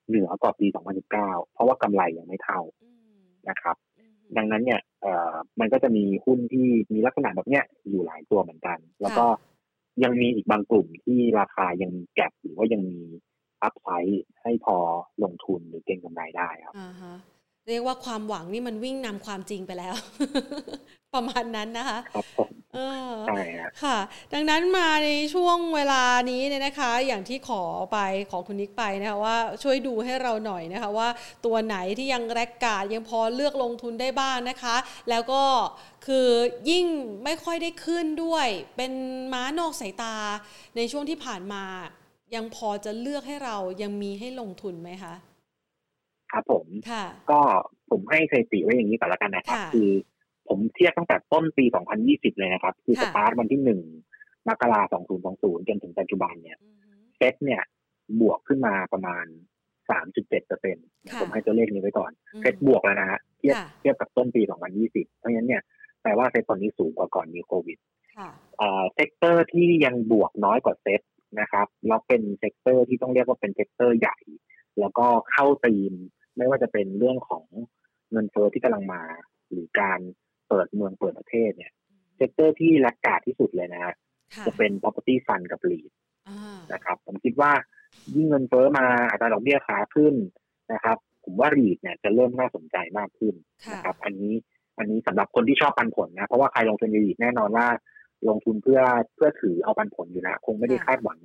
B: เหนือกว่าปี 2019 เพราะว่ากำไรยังไม่เท่านะครับ ดังนั้นเนี่ยเอ่อมันก็จะมีหุ้นที่มีลักษณะแบบเนี้ยอยู่หลายตัวเหมือนกัน แล้วก็ ยังมีอีกบางกลุ่มที่ราคายังมีแก็บหรือว่ายังมีอัพไซด์ให้พอลงทุนหรือเก็งกำไรได้ครับ
A: เรียกว่าความหวังนี่มันวิ่งนำความจริงไปแล้ว ประมาณนั้นนะคะ
B: ครับผมใช่
A: ค่ะ ดังนั้นมาในช่วงเวลานี้เนี่ยนะคะ อย่างที่ขอไปขอคุณนิกไปนะคะว่าช่วยดูให้เราหน่อยนะคะว่าตัวไหนที่ยังแรกกาดยังพอเลือกลงทุนได้บ้างนะคะ แล้วก็คือยิ่งไม่ค่อยได้ขึ้นด้วย เป็นม้านอกสายตาในช่วงที่ผ่านมา ยังพอจะเลือกให้เรายังมีให้ลงทุนไหมคะ
B: ครับผมก็ผมให้สถิติไว้อย่างนี้ก่อนละกันนะครับ คือผมเทียบตั้งแต่ต้นปี 2020 เลยนะครับ คือสตาร์ทวันที่หนึ่งมกราคม 2020 จนถึงปัจจุบันเนี่ยเซ็ตเนี่ยบวกขึ้นมาประมาณ 3.7เปอร์เซ็นต์ผมให้ตัวเลขนี้ไว้ก่อนเซ็ตบวกแล้วนะฮะเทียบเทียบกับต้นปี 2020 เพราะฉะนั้นเนี่ยแปลว่าเซ็ตตอนนี้สูงกว่าก่อนมีโควิด sector ที่ยังบวกน้อยกว่าเซ็ตนะครับแล้วเป็น sector ที่ต้องเรียกว่าเป็น sector ใหญ่ แล้วก็เข้าตีม ไม่ว่าจะเป็นเรื่องของเงินเฟ้อที่กำลังมา หรือการเปิดเมืองเปิดประเทศเนี่ย sector ที่ laggard ที่สุดเลยนะจะเป็น property fund กับ REIT นะครับ ผมคิดว่ายิ่งเงินเฟ้อมาอัตราดอกเบี้ยขาขึ้นนะครับ ผมว่า REIT เนี่ยจะเริ่มน่าสนใจมากขึ้นนะครับ อันนี้อันนี้สำหรับคนที่ชอบปันผลนะ เพราะว่าใครลงทุนใน REIT แน่นอนว่า ลงทุนเพื่อเพื่อถือเอาปันผลอยู่นะคงไม่ได้คาดหวัง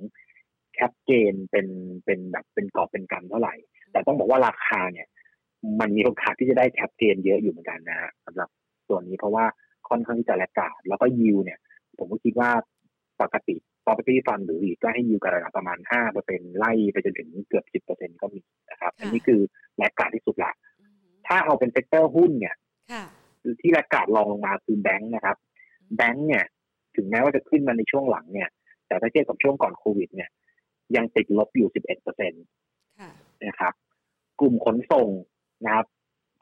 B: cap gain เป็นเป็นแบบเป็นกอบเป็นกำเท่าไหร่ แต่ต้องบอกว่าราคาเนี่ย มันมีโอกาสที่จะได้ cap gain เยอะอยู่เหมือนกันนะฮะสำหรับส่วนนี้เพราะว่าค่อนข้างที่จะ laggard แล้วก็ yield เนี่ย ผมก็คิดว่าปกติ property fund หรืออีกก็ให้ยิวกันระดับประมาณห้าเปอร์เซ็นไล่ไปจนถึงเกือบสิบเปอร์เซ็นก็มีนะครับ อันนี้คือ laggard ที่สุดละถ้าเอาเป็น sector หุ้นเนี่ยที่ laggard รองลงมาคือแบงค์นะครับ แบงค์เนี่ย ถึงแม้ว่าจะขึ้นมาในช่วงหลังเนี่ย แต่ถ้าเทียบกับช่วงก่อนโควิดเนี่ยยังติดลบอยู่สิบเอ็ดเปอร์เซ็ นต์นะครับ กลุ่มขนส่งนะครับ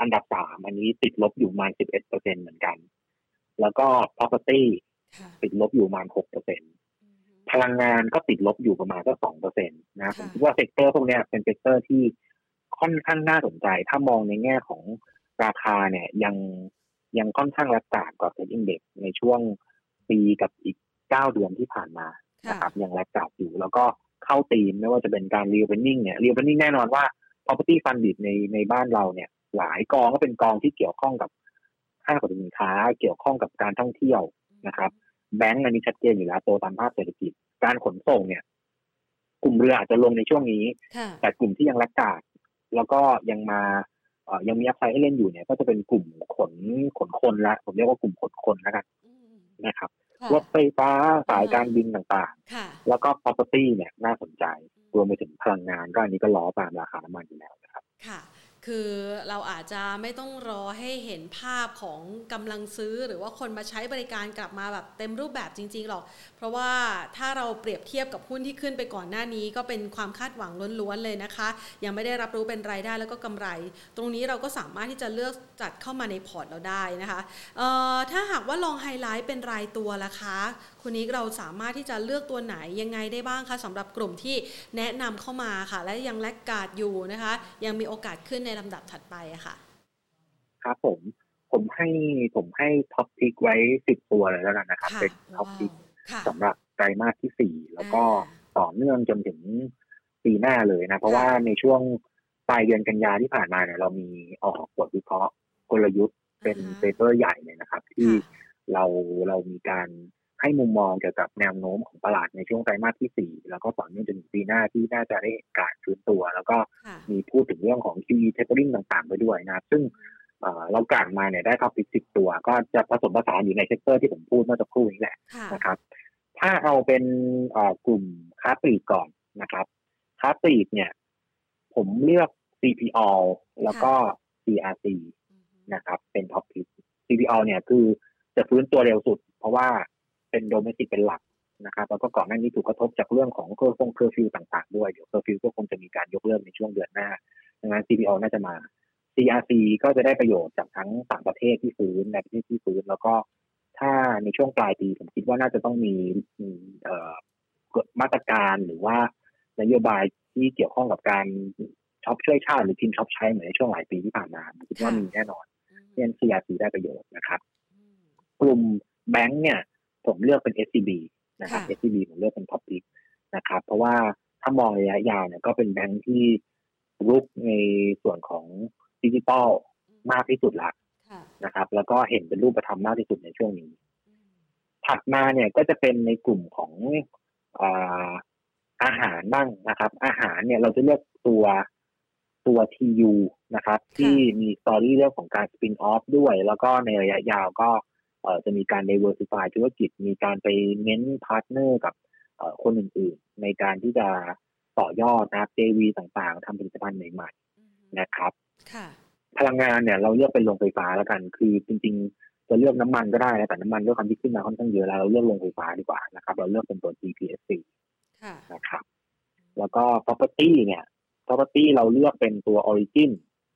B: อันดับสามอันนี้ติดลบอยู่ประมาณสิบเอ็ดเปอร์เซ็นเหมือนกัน แล้วก็ property ติดลบอยู่ประมาณหกเปอร์เซ็นพลังงานก็ติดลบอยู่ประมาณก็สองเปอร์เซ็นตนะผมคิดว่า sector พวกนี้เป็น sector ที่ค่อนข้างน่าสนใจ ถ้ามองในแง่ของราคาเนี่ย ยังยังค่อนข้าง laggard กว่า SET Index ในช่วงปีกับอีกเก้าเดือนที่ผ่านมานะครับยัง laggard อยู่แล้วก็ เข้าตีมไม่ว่าจะเป็นการ reopening เนี่ย reopening แน่นอนว่า property fund ในในบ้านเราเนี่ย หลายกองก็เป็นกองที่เกี่ยวข้องกับห้างสรรพสินค้า เกี่ยวข้องกับการท่องเที่ยวนะครับ แบงก์อันนี้ชัดเจนอยู่แล้วโตตามภาพเศรษฐกิจ การขนส่งเนี่ย กลุ่มเรืออาจจะลงในช่วงนี้ แต่กลุ่มที่ยังรักกาดแล้วก็ยังมาเอ่อยังมีอัพไซด์ให้เล่นอยู่เนี่ย ก็จะเป็นกลุ่มขนขนคนละผมเรียกว่ากลุ่มขนคนแล้วกันนะครับ รถไฟฟ้าสายการบินต่างๆ แล้วก็ property เนี่ยน่าสนใจรวมไปถึงพลังงานก็อันนี้ก็ล้อตามราคาน้ำมันอยู่แล้วนะครับ
A: ค่ะ คือเราอาจจะไม่ต้องรอให้เห็นภาพของกำลังซื้อ หรือว่าคนมาใช้บริการกลับมาแบบเต็มรูปแบบจริง ๆ หรอก เพราะว่าถ้าเราเปรียบเทียบกับหุ้นที่ขึ้นไปก่อนหน้านี้ก็เป็นความคาดหวังล้วนๆเลยนะคะ ยังไม่ได้รับรู้เป็นรายได้แล้วก็กำไร ตรงนี้เราก็สามารถที่จะเลือกจัดเข้ามาในพอร์ตเราได้นะคะถ้าหากว่าลองไฮไลท์เป็นรายตัวล่ะคะ คุณนี้เราสามารถที่จะเลือกตัวไหนยังไงได้บ้างคะสำหรับกลุ่มที่แนะนำเข้ามาค่ะ และยัง laggard อยู่นะคะ ยังมีโอกาสขึ้นในลำดับถัดไปอะค่ะ
B: ครับผมผมให้ผมให้ top pick ไว้สิบตัวเลยแล้วกันนะครับ เป็น top pick สำหรับไตรมาสที่สี่แล้วก็ต่อเนื่องจนถึงปีหน้าเลยนะ เพราะว่าในช่วงปลายเดือนกันยาที่ผ่านมาเนี่ยเรามีออกบทวิเคราะห์กลยุทธ์เป็น paper ใหญ่เลยนะครับ ที่เราเรามีการ ให้มุมมองเกี่ยวกับแนวโน้มของตลาดในช่วงไตรมาสที่สี่แล้วก็ต่อเนื่องจนถึงปีหน้าที่น่าจะได้การฟื้นตัว แล้วก็มีพูดถึงเรื่องของ QE tapering ต่างๆ ไปด้วยนะซึ่งเราการมาเนี่ยได้ top pick สิบตัว ก็จะผสมผสานอยู่ใน sector ที่ผมพูดเมื่อสักครู่นี้แหละนะครับ ถ้าเอาเป็นกลุ่มค้าปลีกก่อนนะครับค้าปลีกเนี่ย ผมเลือก CPALL แล้วก็ CRC นะครับ เป็นท็อปพิก CPO เนี่ยคือจะฟื้นตัวเร็วสุด เพราะว่า เป็น domestic เป็นหลักนะครับแล้วก็ก่อนหน้านี้ถูกกระทบจากเรื่องของเคอร์ฟงเคอร์ฟิวต่างๆด้วยเดี๋ยวเคอร์ฟิวก็คงจะมีการยกเลิกในช่วงเดือนหน้าดังนั้น CPALL น่าจะมา CRC ก็จะได้ประโยชน์จากทั้งต่างประเทศที่ฟื้นในประเทศที่ฟื้น แล้วก็ถ้าในช่วงปลายปีผมคิดว่าน่าจะต้องมีมาตรการหรือว่านโยบายที่เกี่ยวข้องกับการช็อปช่วยชาติหรือชิมช้อปใช้เหมือนในช่วงหลายปีที่ผ่านมาคิดว่ามีแน่นอนเช่น CRC ได้ประโยชน์นะครับ กลุ่มแบงก์เนี่ย ผมเลือกเป็น SCB นะครับ SCB ผมเลือกเป็น top pickนะครับ เพราะว่าถ้ามองระยะยาวเนี่ยก็เป็นแบงค์ที่รุกในส่วนของดิจิตอลมากที่สุดละนะครับ แล้วก็เห็นเป็นรูปธรรมมากที่สุดในช่วงนี้ ถัดมาเนี่ยก็จะเป็นในกลุ่มของอาอาหารบ้างนะครับ อาหารเนี่ยเราจะเลือกตัวตัวทียูนะครับ ที่มีสตอรี่เรื่องของการสปินออฟด้วย แล้วก็ในระยะยาวก็ จะมีการ diversify ธุรกิจ มีการไปเน้น partner กับคนอื่นๆ ในการที่จะต่อยอดนะครับ JV ต่างๆทำผลิตภัณฑ์ใหม่ๆนะครับพลังงานเนี่ยเราเลือกเป็นโรงไฟฟ้าแล้วกัน คือจริงๆ จะเลือกน้ำมันก็ได้นะแต่น้ำมันด้วยความที่ขึ้นมาค่อนข้างเยอะแล้วเราเลือกโรงไฟฟ้าดีกว่านะครับ เราเลือกเป็นตัว GPSC นะครับ แล้วก็ property เนี่ย property เราเลือกเป็นตัว origin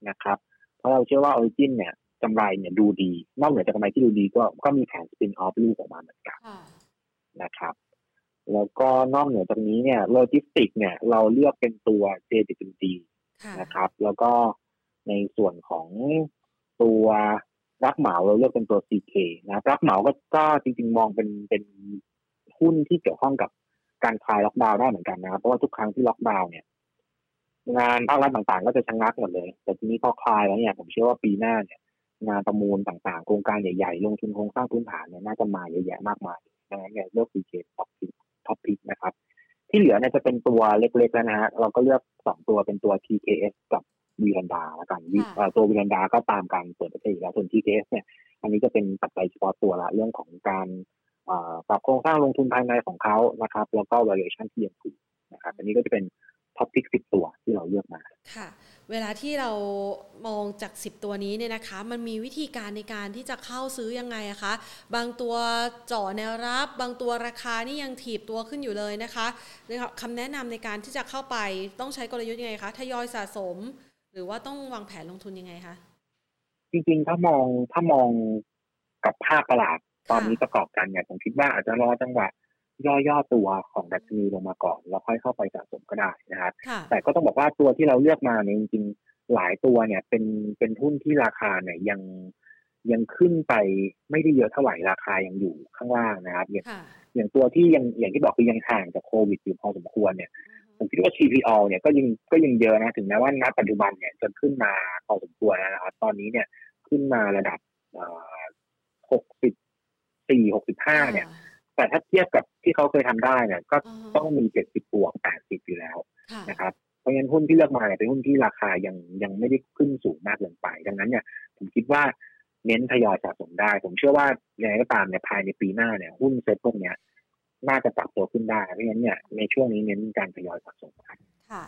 B: นะครับ เพราะเราเชื่อว่า origin เนี่ย กำไรเนี่ยดูดี นอกเหนือจากกำไรที่ดูดีก็ก็มีแผน spin off ลูกออกมาเหมือนกันนะครับ แล้วก็นอกเหนือจากนี้เนี่ยโลจิสติกเนี่ยเราเลือกเป็นตัว JWD นะครับ แล้วก็ในส่วนของตัวรับเหมาเราเลือกเป็นตัว CK นะรับเหมาก็ก็จริง ๆ มองเป็นเป็นหุ้นที่เกี่ยวข้องกับการคลายล็อกดาวน์ได้เหมือนกันนะครับเพราะว่าทุกครั้งที่ล็อกดาวน์เนี่ย งานภาครัฐต่างๆ ก็จะชะงักหมดเลย แต่ทีนี้พอคลายแล้วเนี่ยผมเชื่อว่าปีหน้าเนี่ย งานประมูลต่างๆ โครงการใหญ่ๆ ลงทุนโครงสร้างพื้นฐานเนี่ยน่าจะมาเยอะแยะมากมายดังนั้นเนี่ยเลือก PK ท็อปพิกท็อปพิกนะครับ ที่เหลือเนี่ยจะเป็นตัวเล็กๆแล้วนะฮะเราก็เลือกสองตัวเป็นตัว TKS กับวีรันดาแล้วกันตัววีรันดาก็ตามการเปิดประเทศแล้วส่วน TKS เนี่ย อันนี้จะเป็นปัจจัยเฉพาะตัวละเรื่องของการปรับโครงสร้างลงทุนภายในของเขานะครับ แล้วก็ valuation ที่ยังถูกนะครับ อันนี้ก็จะเป็นท็อปพิกสิบตัวที่เราเลือกมา
A: ค่ะ เวลาที่เรามองจากสิบตัวนี้เนี่ยนะคะ มันมีวิธีการในการที่จะเข้าซื้อยังไงอะคะ บางตัวจาะแนวรับ บางตัวราคานี่ยังถีบตัวขึ้นอยู่เลยนะคะคำแนะนำในการที่จะเข้าไปต้องใช้กลยุทธ์ยังไงคะทยอยสะสม หรือว่าต้องวางแผนลงทุนยังไงคะ
B: จริงๆถ้ามองถ้ามองกับภาพตลาดตอนนี้ประกอบกันเนี่ยผมคิดว่าอาจจะรอจังหวะ ย่อๆตัวของดัชนีลงมาก่อน แล้วค่อยเข้าไปสะสมก็ได้นะครับ แต่ก็ต้องบอกว่าตัวที่เราเลือกมาเนี่ยจริงๆหลายตัวเนี่ยเป็นเป็นหุ้นที่ราคาเนี่ยยังยังขึ้นไปไม่ได้เยอะเท่าไหร่ราคายังอยู่ข้างล่างนะครับ อย่างอย่างตัวที่ยังอย่างที่บอกคือยังห่างจากโควิดอยู่พอสมควรเนี่ยผมคิดว่า CPO เนี่ยก็ยังก็ยังเยอะนะถึงแม้ว่าณปัจจุบันเนี่ยจะขึ้นมาพอสมควรนะครับ ตอนนี้เนี่ยขึ้นมาระดับหกสิบสี่หกสิบห้าเนี่ย แต่ถ้าเทียบกับที่เขาเคยทำได้เนี่ยก็ต้องมีเจ็ดสิบบวกแปดสิบอยู่แล้วนะครับเพราะงั้นหุ้นที่เลือกมาเนี่ยเป็นหุ้นที่ราคายังยังไม่ได้ขึ้นสูงมากเกินไป ดังนั้นเนี่ยผมคิดว่าเน้นทยอยสะสมได้ ผมเชื่อว่ายังไงก็ตามเนี่ยภายในปีหน้าเนี่ยหุ้นเซ็ตพวกเนี้ยน่าจะปรับตัวขึ้นได้ เพราะงั้นเนี่ยในช่วงนี้เน้นการทยอยสะสม
A: ค่ะ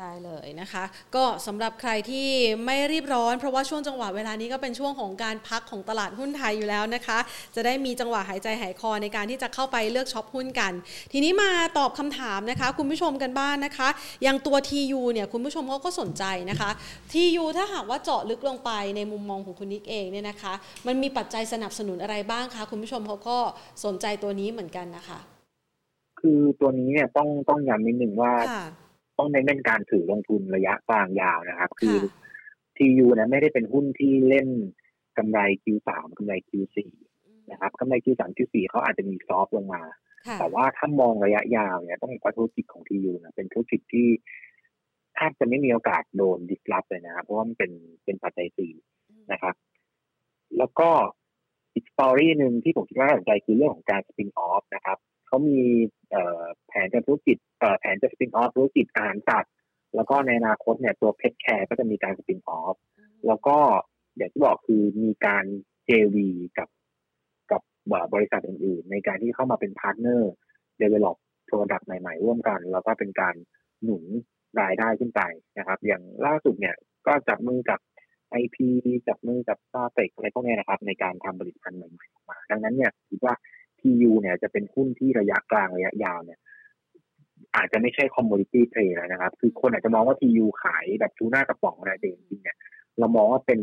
A: ได้เลยนะคะ ก็สำหรับใครที่ไม่รีบร้อน เพราะว่าช่วงจังหวะเวลานี้ก็เป็นช่วงของการพักของตลาดหุ้นไทยอยู่แล้วนะคะ จะได้มีจังหวะหายใจหายคอในการที่จะเข้าไปเลือกช็อปหุ้นกัน ทีนี้มาตอบคำถามนะคะ คุณผู้ชมกันบ้านนะคะอย่างตัว TU เนี่ยคุณผู้ชมเขาก็สนใจนะคะ TU ถ้าหากว่าเจาะลึกลงไปในมุมมองของคุณนิกเองเนี่ยนะคะ มันมีปัจจัยสนับสนุนอะไรบ้างคะคุณผู้ชมเขาก็สนใจตัวนี้เหมือนกันนะคะ
B: คือตัวนี้เนี่ยต้องต้องย้ำนิดหนึ่งว่า ต้องเน้นเป็นการถือลงทุนระยะกลางยาวนะครับ คือ TU นะไม่ได้เป็นหุ้นที่เล่นกำไร Q3 กำไร Q4 นะครับกำไร Q3 Q4 เขาอาจจะมี soft ลงมา แต่ว่าถ้ามองระยะยาวเนี่ยต้องบอกว่าธุรกิจของ TU นะเป็นธุรกิจที่แทบจะไม่มีโอกาสโดน disrupt เลยนะครับ เพราะว่ามันเป็นเป็นปัจจัยสี่นะครับ แล้วก็อีก story หนึ่งที่ผมคิดว่าสนใจคือเรื่องของการ spin off นะครับ เขามีแผนจะธุรกิจแผนจะ spin off ธุรกิจอาหารสัตว์แล้วก็ในอนาคตเนี่ยตัว pet care ก็จะมีการ spin off แล้วก็อย่างที่บอกคือมีการ JV กับกับบริษัทอื่นๆ ในการที่เข้ามาเป็น partner develop product ใหม่ๆ ร่วมกัน แล้วก็เป็นการหนุนรายได้ขึ้นไปนะครับ อย่างล่าสุดเนี่ยก็จับมือกับ IP จับมือกับซาเต็กอะไรพวกนี้นะครับ ในการทำผลิตภัณฑ์ใหม่ๆออกมา ดังนั้นเนี่ยคิดว่า TU เนี่ยจะเป็นหุ้นที่ระยะกลางระยะยาวเนี่ย อาจจะไม่ใช่ commodity trade นะครับ คือคนอาจจะมองว่า TU ขายแบบทูน่ากระป๋องอะไรแต่จริงๆเนี่ย เรามองว่าเป็น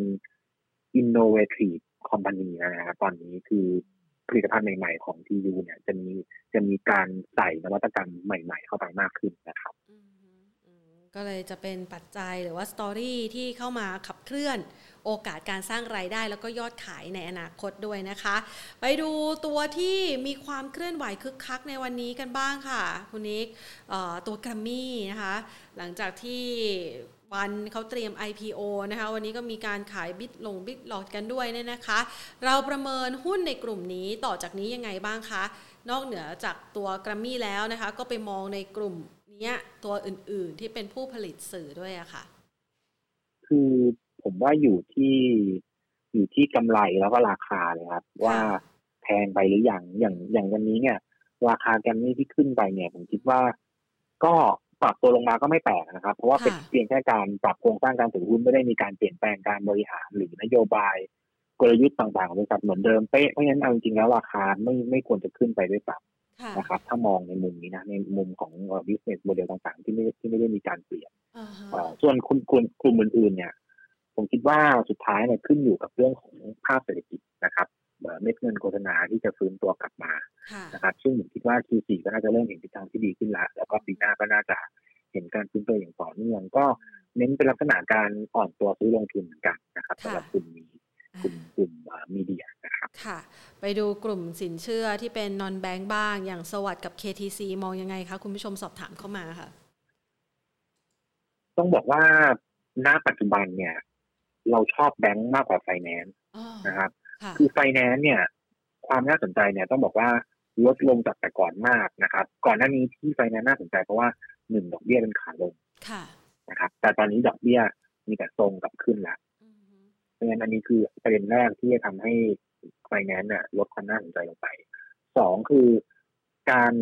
B: innovative company นะครับตอนนี้คือผลิตภัณฑ์ใหม่ ๆ ของ TU เนี่ยจะมีจะมีการใส่นวัตกรรมใหม่ ๆ เข้าไปมากขึ้น
A: ก็เลยจะเป็นปัจจัยหรือว่าสตอรี่ที่เข้ามาขับเคลื่อนโอกาสการสร้างไรายได้แล้วก็ยอดขายในอนาคตด้วยนะคะ ไปดูตัวที่มีความเคลื่อนไหวคึกคักในวันนี้กันบ้างค่ะ คุณนิกตัวกรมมี่นะคะ หลังจากที่วันเขาเตรียม IPO นะคะ วันนี้ก็มีการขายบิตลงบิตหลอดกันด้วยเนี่ยนะคะ เราประเมินหุ้นในกลุ่มนี้ต่อจากนี้ยังไงบ้างคะ นอกเหนือจากตัวกรมมี่แล้วนะคะ ก็ไปมองในกลุ่ม นี้ตัวอื่นๆที่เป็นผู้ผลิตสื่อด้วยอะคะ่ะ
B: คือผมว่าอยู่ที่อยู่ที่กำไรแล้วก็ราคาเลยครับ ว่าแพงไปหรืออยังอย่างอย่างวันนี้เนี่ย ราคาแกมมี่ที่ขึ้นไปเนี่ย ผมคิดว่าก็ปรับตัวลงมาก็ไม่แปลกนะครับ เพราะว่าเป็นเพียงแค่การปรับโครงสร้างการถือหุ้นไม่ได้มีการเปลี่ยนแปลงการบริหารหรือนโยบายกลยุทธ์ต่างๆของบริษัทเหมือนเดิมเป๊ะเพราะฉะนั้นเอาจริงๆแล้วราคาไม่ไม่ควรจะขึ้นไปด้วยซ้ำ นะครับถ้ามองในมุมนี้นะในมุมของ business model ต่างๆ ที่ไม่ที่ไม่ได้มีการเปลี่ยนส่วนคุณคุณกลุ่มอื่นๆเนี่ย ผมคิดว่าสุดท้ายเนี่ยขึ้นอยู่กับเรื่องของภาพเศรษฐกิจนะครับเม็ดเงินโฆษณาที่จะฟื้นตัวกลับมานะครับ ซึ่งผมคิดว่า Q4 ก็น่าจะเริ่มเห็นทิศทางที่ดีขึ้นแล้วแล้วก็ปีหน้าก็น่าจะเห็นการฟื้นตัวอย่างต่อเนื่องก็เน้นเป็นลักษณะการอ่อนตัวซื้อลงทุนเหมือนกันนะครับสำหรับกลุ่มนี้ กลุ่มกกลุ่มมีเดียนะครับ
A: ค่ะ ไปดูกลุ่มสินเชื่อที่เป็น non-bank บ้าง อย่าง SAWAD กับ KTC มองยังไงคะ คุณผู้ชมสอบถามเข้ามาค่ะ
B: ต้องบอกว่าณปัจจุบันเนี่ย เราชอบแบงค์มากกว่าไฟแนนซ์นะครับ คือไฟแนนซ์เนี่ย ความน่าสนใจเนี่ยต้องบอกว่าลดลงจากแต่ก่อนมากนะครับ ก่อนหน้านี้ที่ไฟแนนซ์น่าสนใจเพราะว่าหนึ่งดอกเบี้ยเป็นขาลงนะครับ แต่ตอนนี้ดอกเบี้ยมีแต่ทรงกับขึ้นละ เพราะฉะนั้นอันนี้คือประเด็นแรกที่จะทำให้ไฟแนนซ์ลดความน่าสนใจลงไปสองคือการ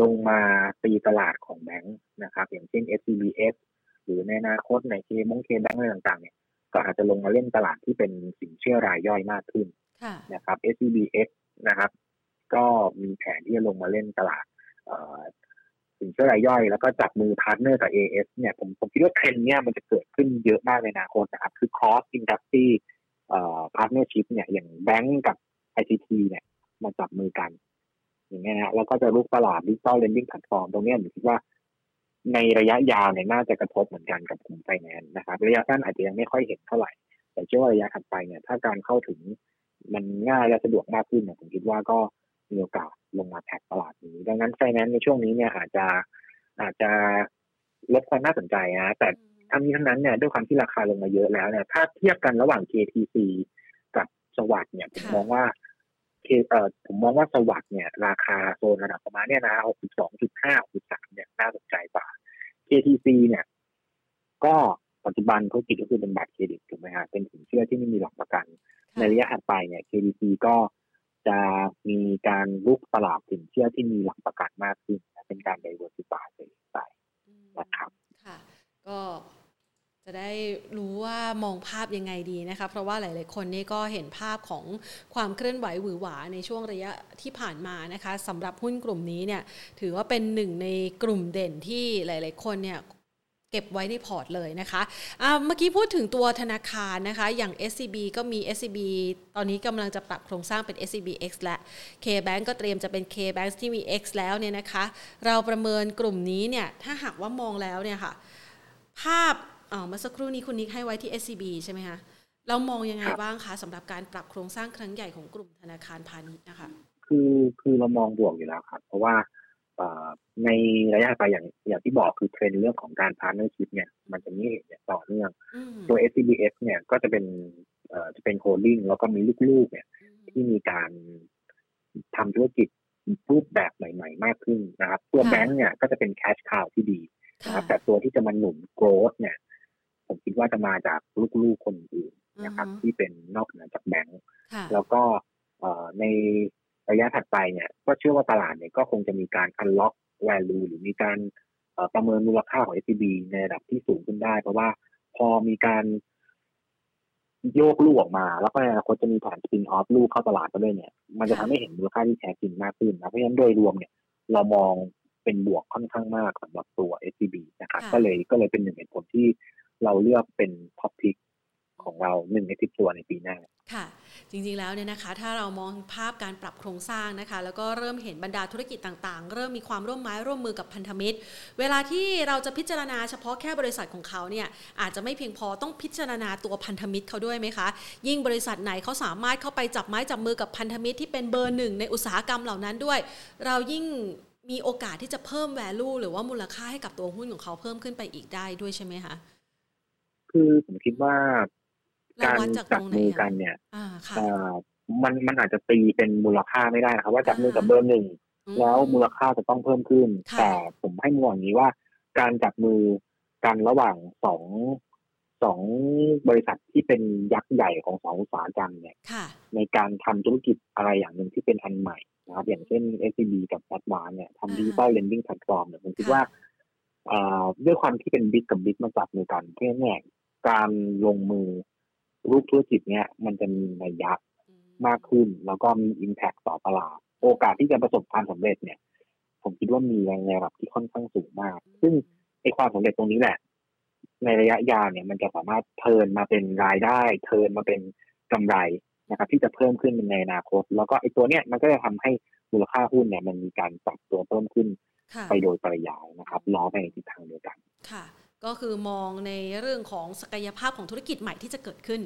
B: ลงมาตีตลาดของแบงค์นะครับ อย่างเช่น SCBX หรือในอนาคตใน KBank อะไรต่างๆ เนี่ยก็อาจจะลงมาเล่นตลาดที่เป็นสินเชื่อรายย่อยมากขึ้นนะครับ SCBX นะครับ ก็มีแผนที่จะลงมาเล่นตลาด สินเชื่อรายย่อย แล้วก็จับมือ partner กับ AIS เนี่ยผมผมคิดว่าเทรนด์เนี่ยมันจะเกิดขึ้นเยอะมากในอนาคตนะครับ คือ cross industry partnership เนี่ยอย่างแบงก์กับ ICT เนี่ยมาจับมือกัน อย่างเงี้ยนะแล้วก็จะรุกตลาด digital lending platform ตรงนี้ผมคิดว่าในระยะยาวเนี่ยน่าจะกระทบเหมือนกันกับกลุ่มไฟแนนซ์นะครับ ระยะสั้นอาจจะยังไม่ค่อยเห็นเท่าไหร่ แต่เชื่อว่าระยะถัดไปเนี่ย ถ้าการเข้าถึงมันง่ายและสะดวกมากขึ้นเนี่ยผมคิดว่าก็ มีโอกาสลงมาแท็กตลาดนี้ ดังนั้นไฟแนนซ์ในช่วงนี้เนี่ยอาจจะอาจจะลดความน่าสนใจนะแต่ทั้งนี้ทั้งนั้นเนี่ยด้วยความที่ราคาลงมาเยอะแล้วเนี่ยถ้าเทียบกันระหว่าง KTC กับสวัสด์เนี่ยผมมองว่าเอ่อผมมองว่าสวัสด์เนี่ย ราคาโซนระดับประมาณเนี่ยนะ62.5 63เนี่ยน่าสนใจกว่า KTC เนี่ย ก็ปัจจุบันธุรกิจก็คือเป็นบัตรเครดิตถูกไหมฮะเป็นสินเชื่อที่ไม่มีหลักประกัน ในระยะถัดไปเนี่ย KTC ก็ จะมีการลุกตลาดสินเชื่อที่มีหลักประกันมากขึ้น เป็นการ diversify ไปนะครับ
A: ค่ะ ก็จะได้รู้ว่ามองภาพยังไงดีนะคะเพราะว่าหลาย ๆ คนนี่ก็เห็นภาพของความเคลื่อนไหวหวือหวาในช่วงระยะที่ผ่านมานะคะสำหรับหุ้นกลุ่มนี้เนี่ยถือว่าเป็นหนึ่งในกลุ่มเด่นที่หลาย ๆ คนเนี่ย เก็บไว้ในพอร์ตเลยนะคะะเมื่อกี้พูดถึงตัวธนาคารนะคะ อย่าง SCB ก็มี SCB ตอนนี้กำลังจะปรับโครงสร้างเป็น SCB X และ K-Bank ก็เตรียมจะเป็น K-Bank ที่มี X แล้วเนี่ยนะคะ เราประเมินกลุ่มนี้เนี่ย ถ้าหากว่ามองแล้วเนี่ยค่ะ ภาพอ๋อเมื่อสักครู่นี้คุณนิกให้ไว้ที่ SCB ใช่ไหมคะ เรามองยังไงบ้างคะสำหรับการปรับโครงสร้างครั้งใหญ่ของกลุ่มธนาคารพาณิชย์นะคะ
B: คือคือเรามองบวกอยู่แล้วครับ เพราะว่า ในระยะไปอย่างอย่างที่บอกคือเทรนด์เรื่องของการ partnership เนี่ยมันจะมีเห็นต่อเนื่อง ตัว SCBX เนี่ยก็จะเป็นจะเป็น holding แล้วก็มีลูกๆเนี่ยที่มีการทำธุรกิจรูปแบบใหม่ ๆ มากขึ้นนะครับ ตัวแบงก์เนี่ยก็จะเป็น cash cow ที่ดีนะครับแต่ตัวที่จะมาหนุน growth เนี่ย ผมคิดว่าจะมาจากลูกๆคนอื่นนะครับ ที่เป็นนอกเหนือจากแบงก์แล้วก็ใน ระยะถัดไปเนี่ยก็เชื่อว่าตลาดเนี่ยก็คงจะมีการ unlock value หรือมีการประเมินมูลค่าของ SCB ในระดับที่สูงขึ้นได้ เพราะว่าพอมีการโยกลูกออกมา แล้วก็ในอนาคตจะมีแผน spin-off ลูกเข้าตลาดก็ด้วยเนี่ย มันจะทำให้เห็นมูลค่าที่แท้จริงมากขึ้นนะเพราะฉะนั้นโดยรวมเนี่ย เรามองเป็นบวกค่อนข้างมากสำหรับตัว SCB นะครับก็เลยก็เลยเป็นหนึ่งเหตุผลที่เราเลือกเป็น top pick ของเราหนึ่งในสิบตัวในปีหน้า
A: ค่ะจริงๆแล้วเนี่ยนะคะ ถ้าเรามองภาพการปรับโครงสร้างนะคะ แล้วก็เริ่มเห็นบรรดาธุรกิจต่างๆ เริ่มมีความร่วมไม้ร่วมมือกับพันธมิตร เวลาที่เราจะพิจารณาเฉพาะแค่บริษัทของเขาเนี่ยอาจจะไม่เพียงพอต้องพิจารณาตัวพันธมิตรเขาด้วยไหมคะ ยิ่งบริษัทไหนเขาสามารถเข้าไปจับไม้จับมือกับพันธมิตรที่เป็นเบอร์หนึ่งในอุตสาหกรรมเหล่านั้นด้วย เรายิ่งมีโอกาสที่จะเพิ่ม value หรือว่ามูลค่าให้กับตัวหุ้นของเขาเพิ่มขึ้นไปอีกได้ด้วยใช่ไหมคะ
B: คือผมคิดว่า การจับมือกันเนี่ยมันมันอาจจะตีเป็นมูลค่าไม่ได้นะครับว่าจับมือกับเบอร์หนึ่งแล้วมูลค่าจะต้องเพิ่มขึ้น แต่ผมให้มองอย่างนี้ว่า การจับมือกันระหว่างสองสองบริษัทที่เป็นยักษ์ใหญ่ของสองอุตสาหกรรมเนี่ยในการทำธุรกิจอะไรอย่างหนึ่งที่เป็นอันใหม่นะครับอย่างเช่น SCB กับ a d v a n เนี่ยทำ digital lending platform เนี่ยผมคิดว่าด้วยความที่เป็นบิ๊กกับบิ๊กมาจับมือกันเพราะฉะนั้นการลงมือ รูปธุรกิจเนี่ยมันจะมีนัยยะมากขึ้น แล้วก็มีอิมแพคต่อตลาด โอกาสที่จะประสบความสำเร็จเนี่ย ผมคิดว่ามีในระดับที่ค่อนข้างสูงมาก ซึ่งไอความสำเร็จตรงนี้แหละ ในระยะยาวเนี่ย มันจะสามารถเทินมาเป็นรายได้ เทินมาเป็นกำไรนะครับ ที่จะเพิ่มขึ้นในอนาคต แล้วก็ไอตัวเนี้ยมันก็จะทำให้มูลค่าหุ้นเนี่ย มันมีการปรับตัวเพิ่มขึ้นไปโดยปริยายนะครับล้อไปในทิศทางเดียวกัน
A: ค่ะ ก็คือมองในเรื่องของศักยภาพของธุรกิจใหม่ที่จะเกิดขึ้น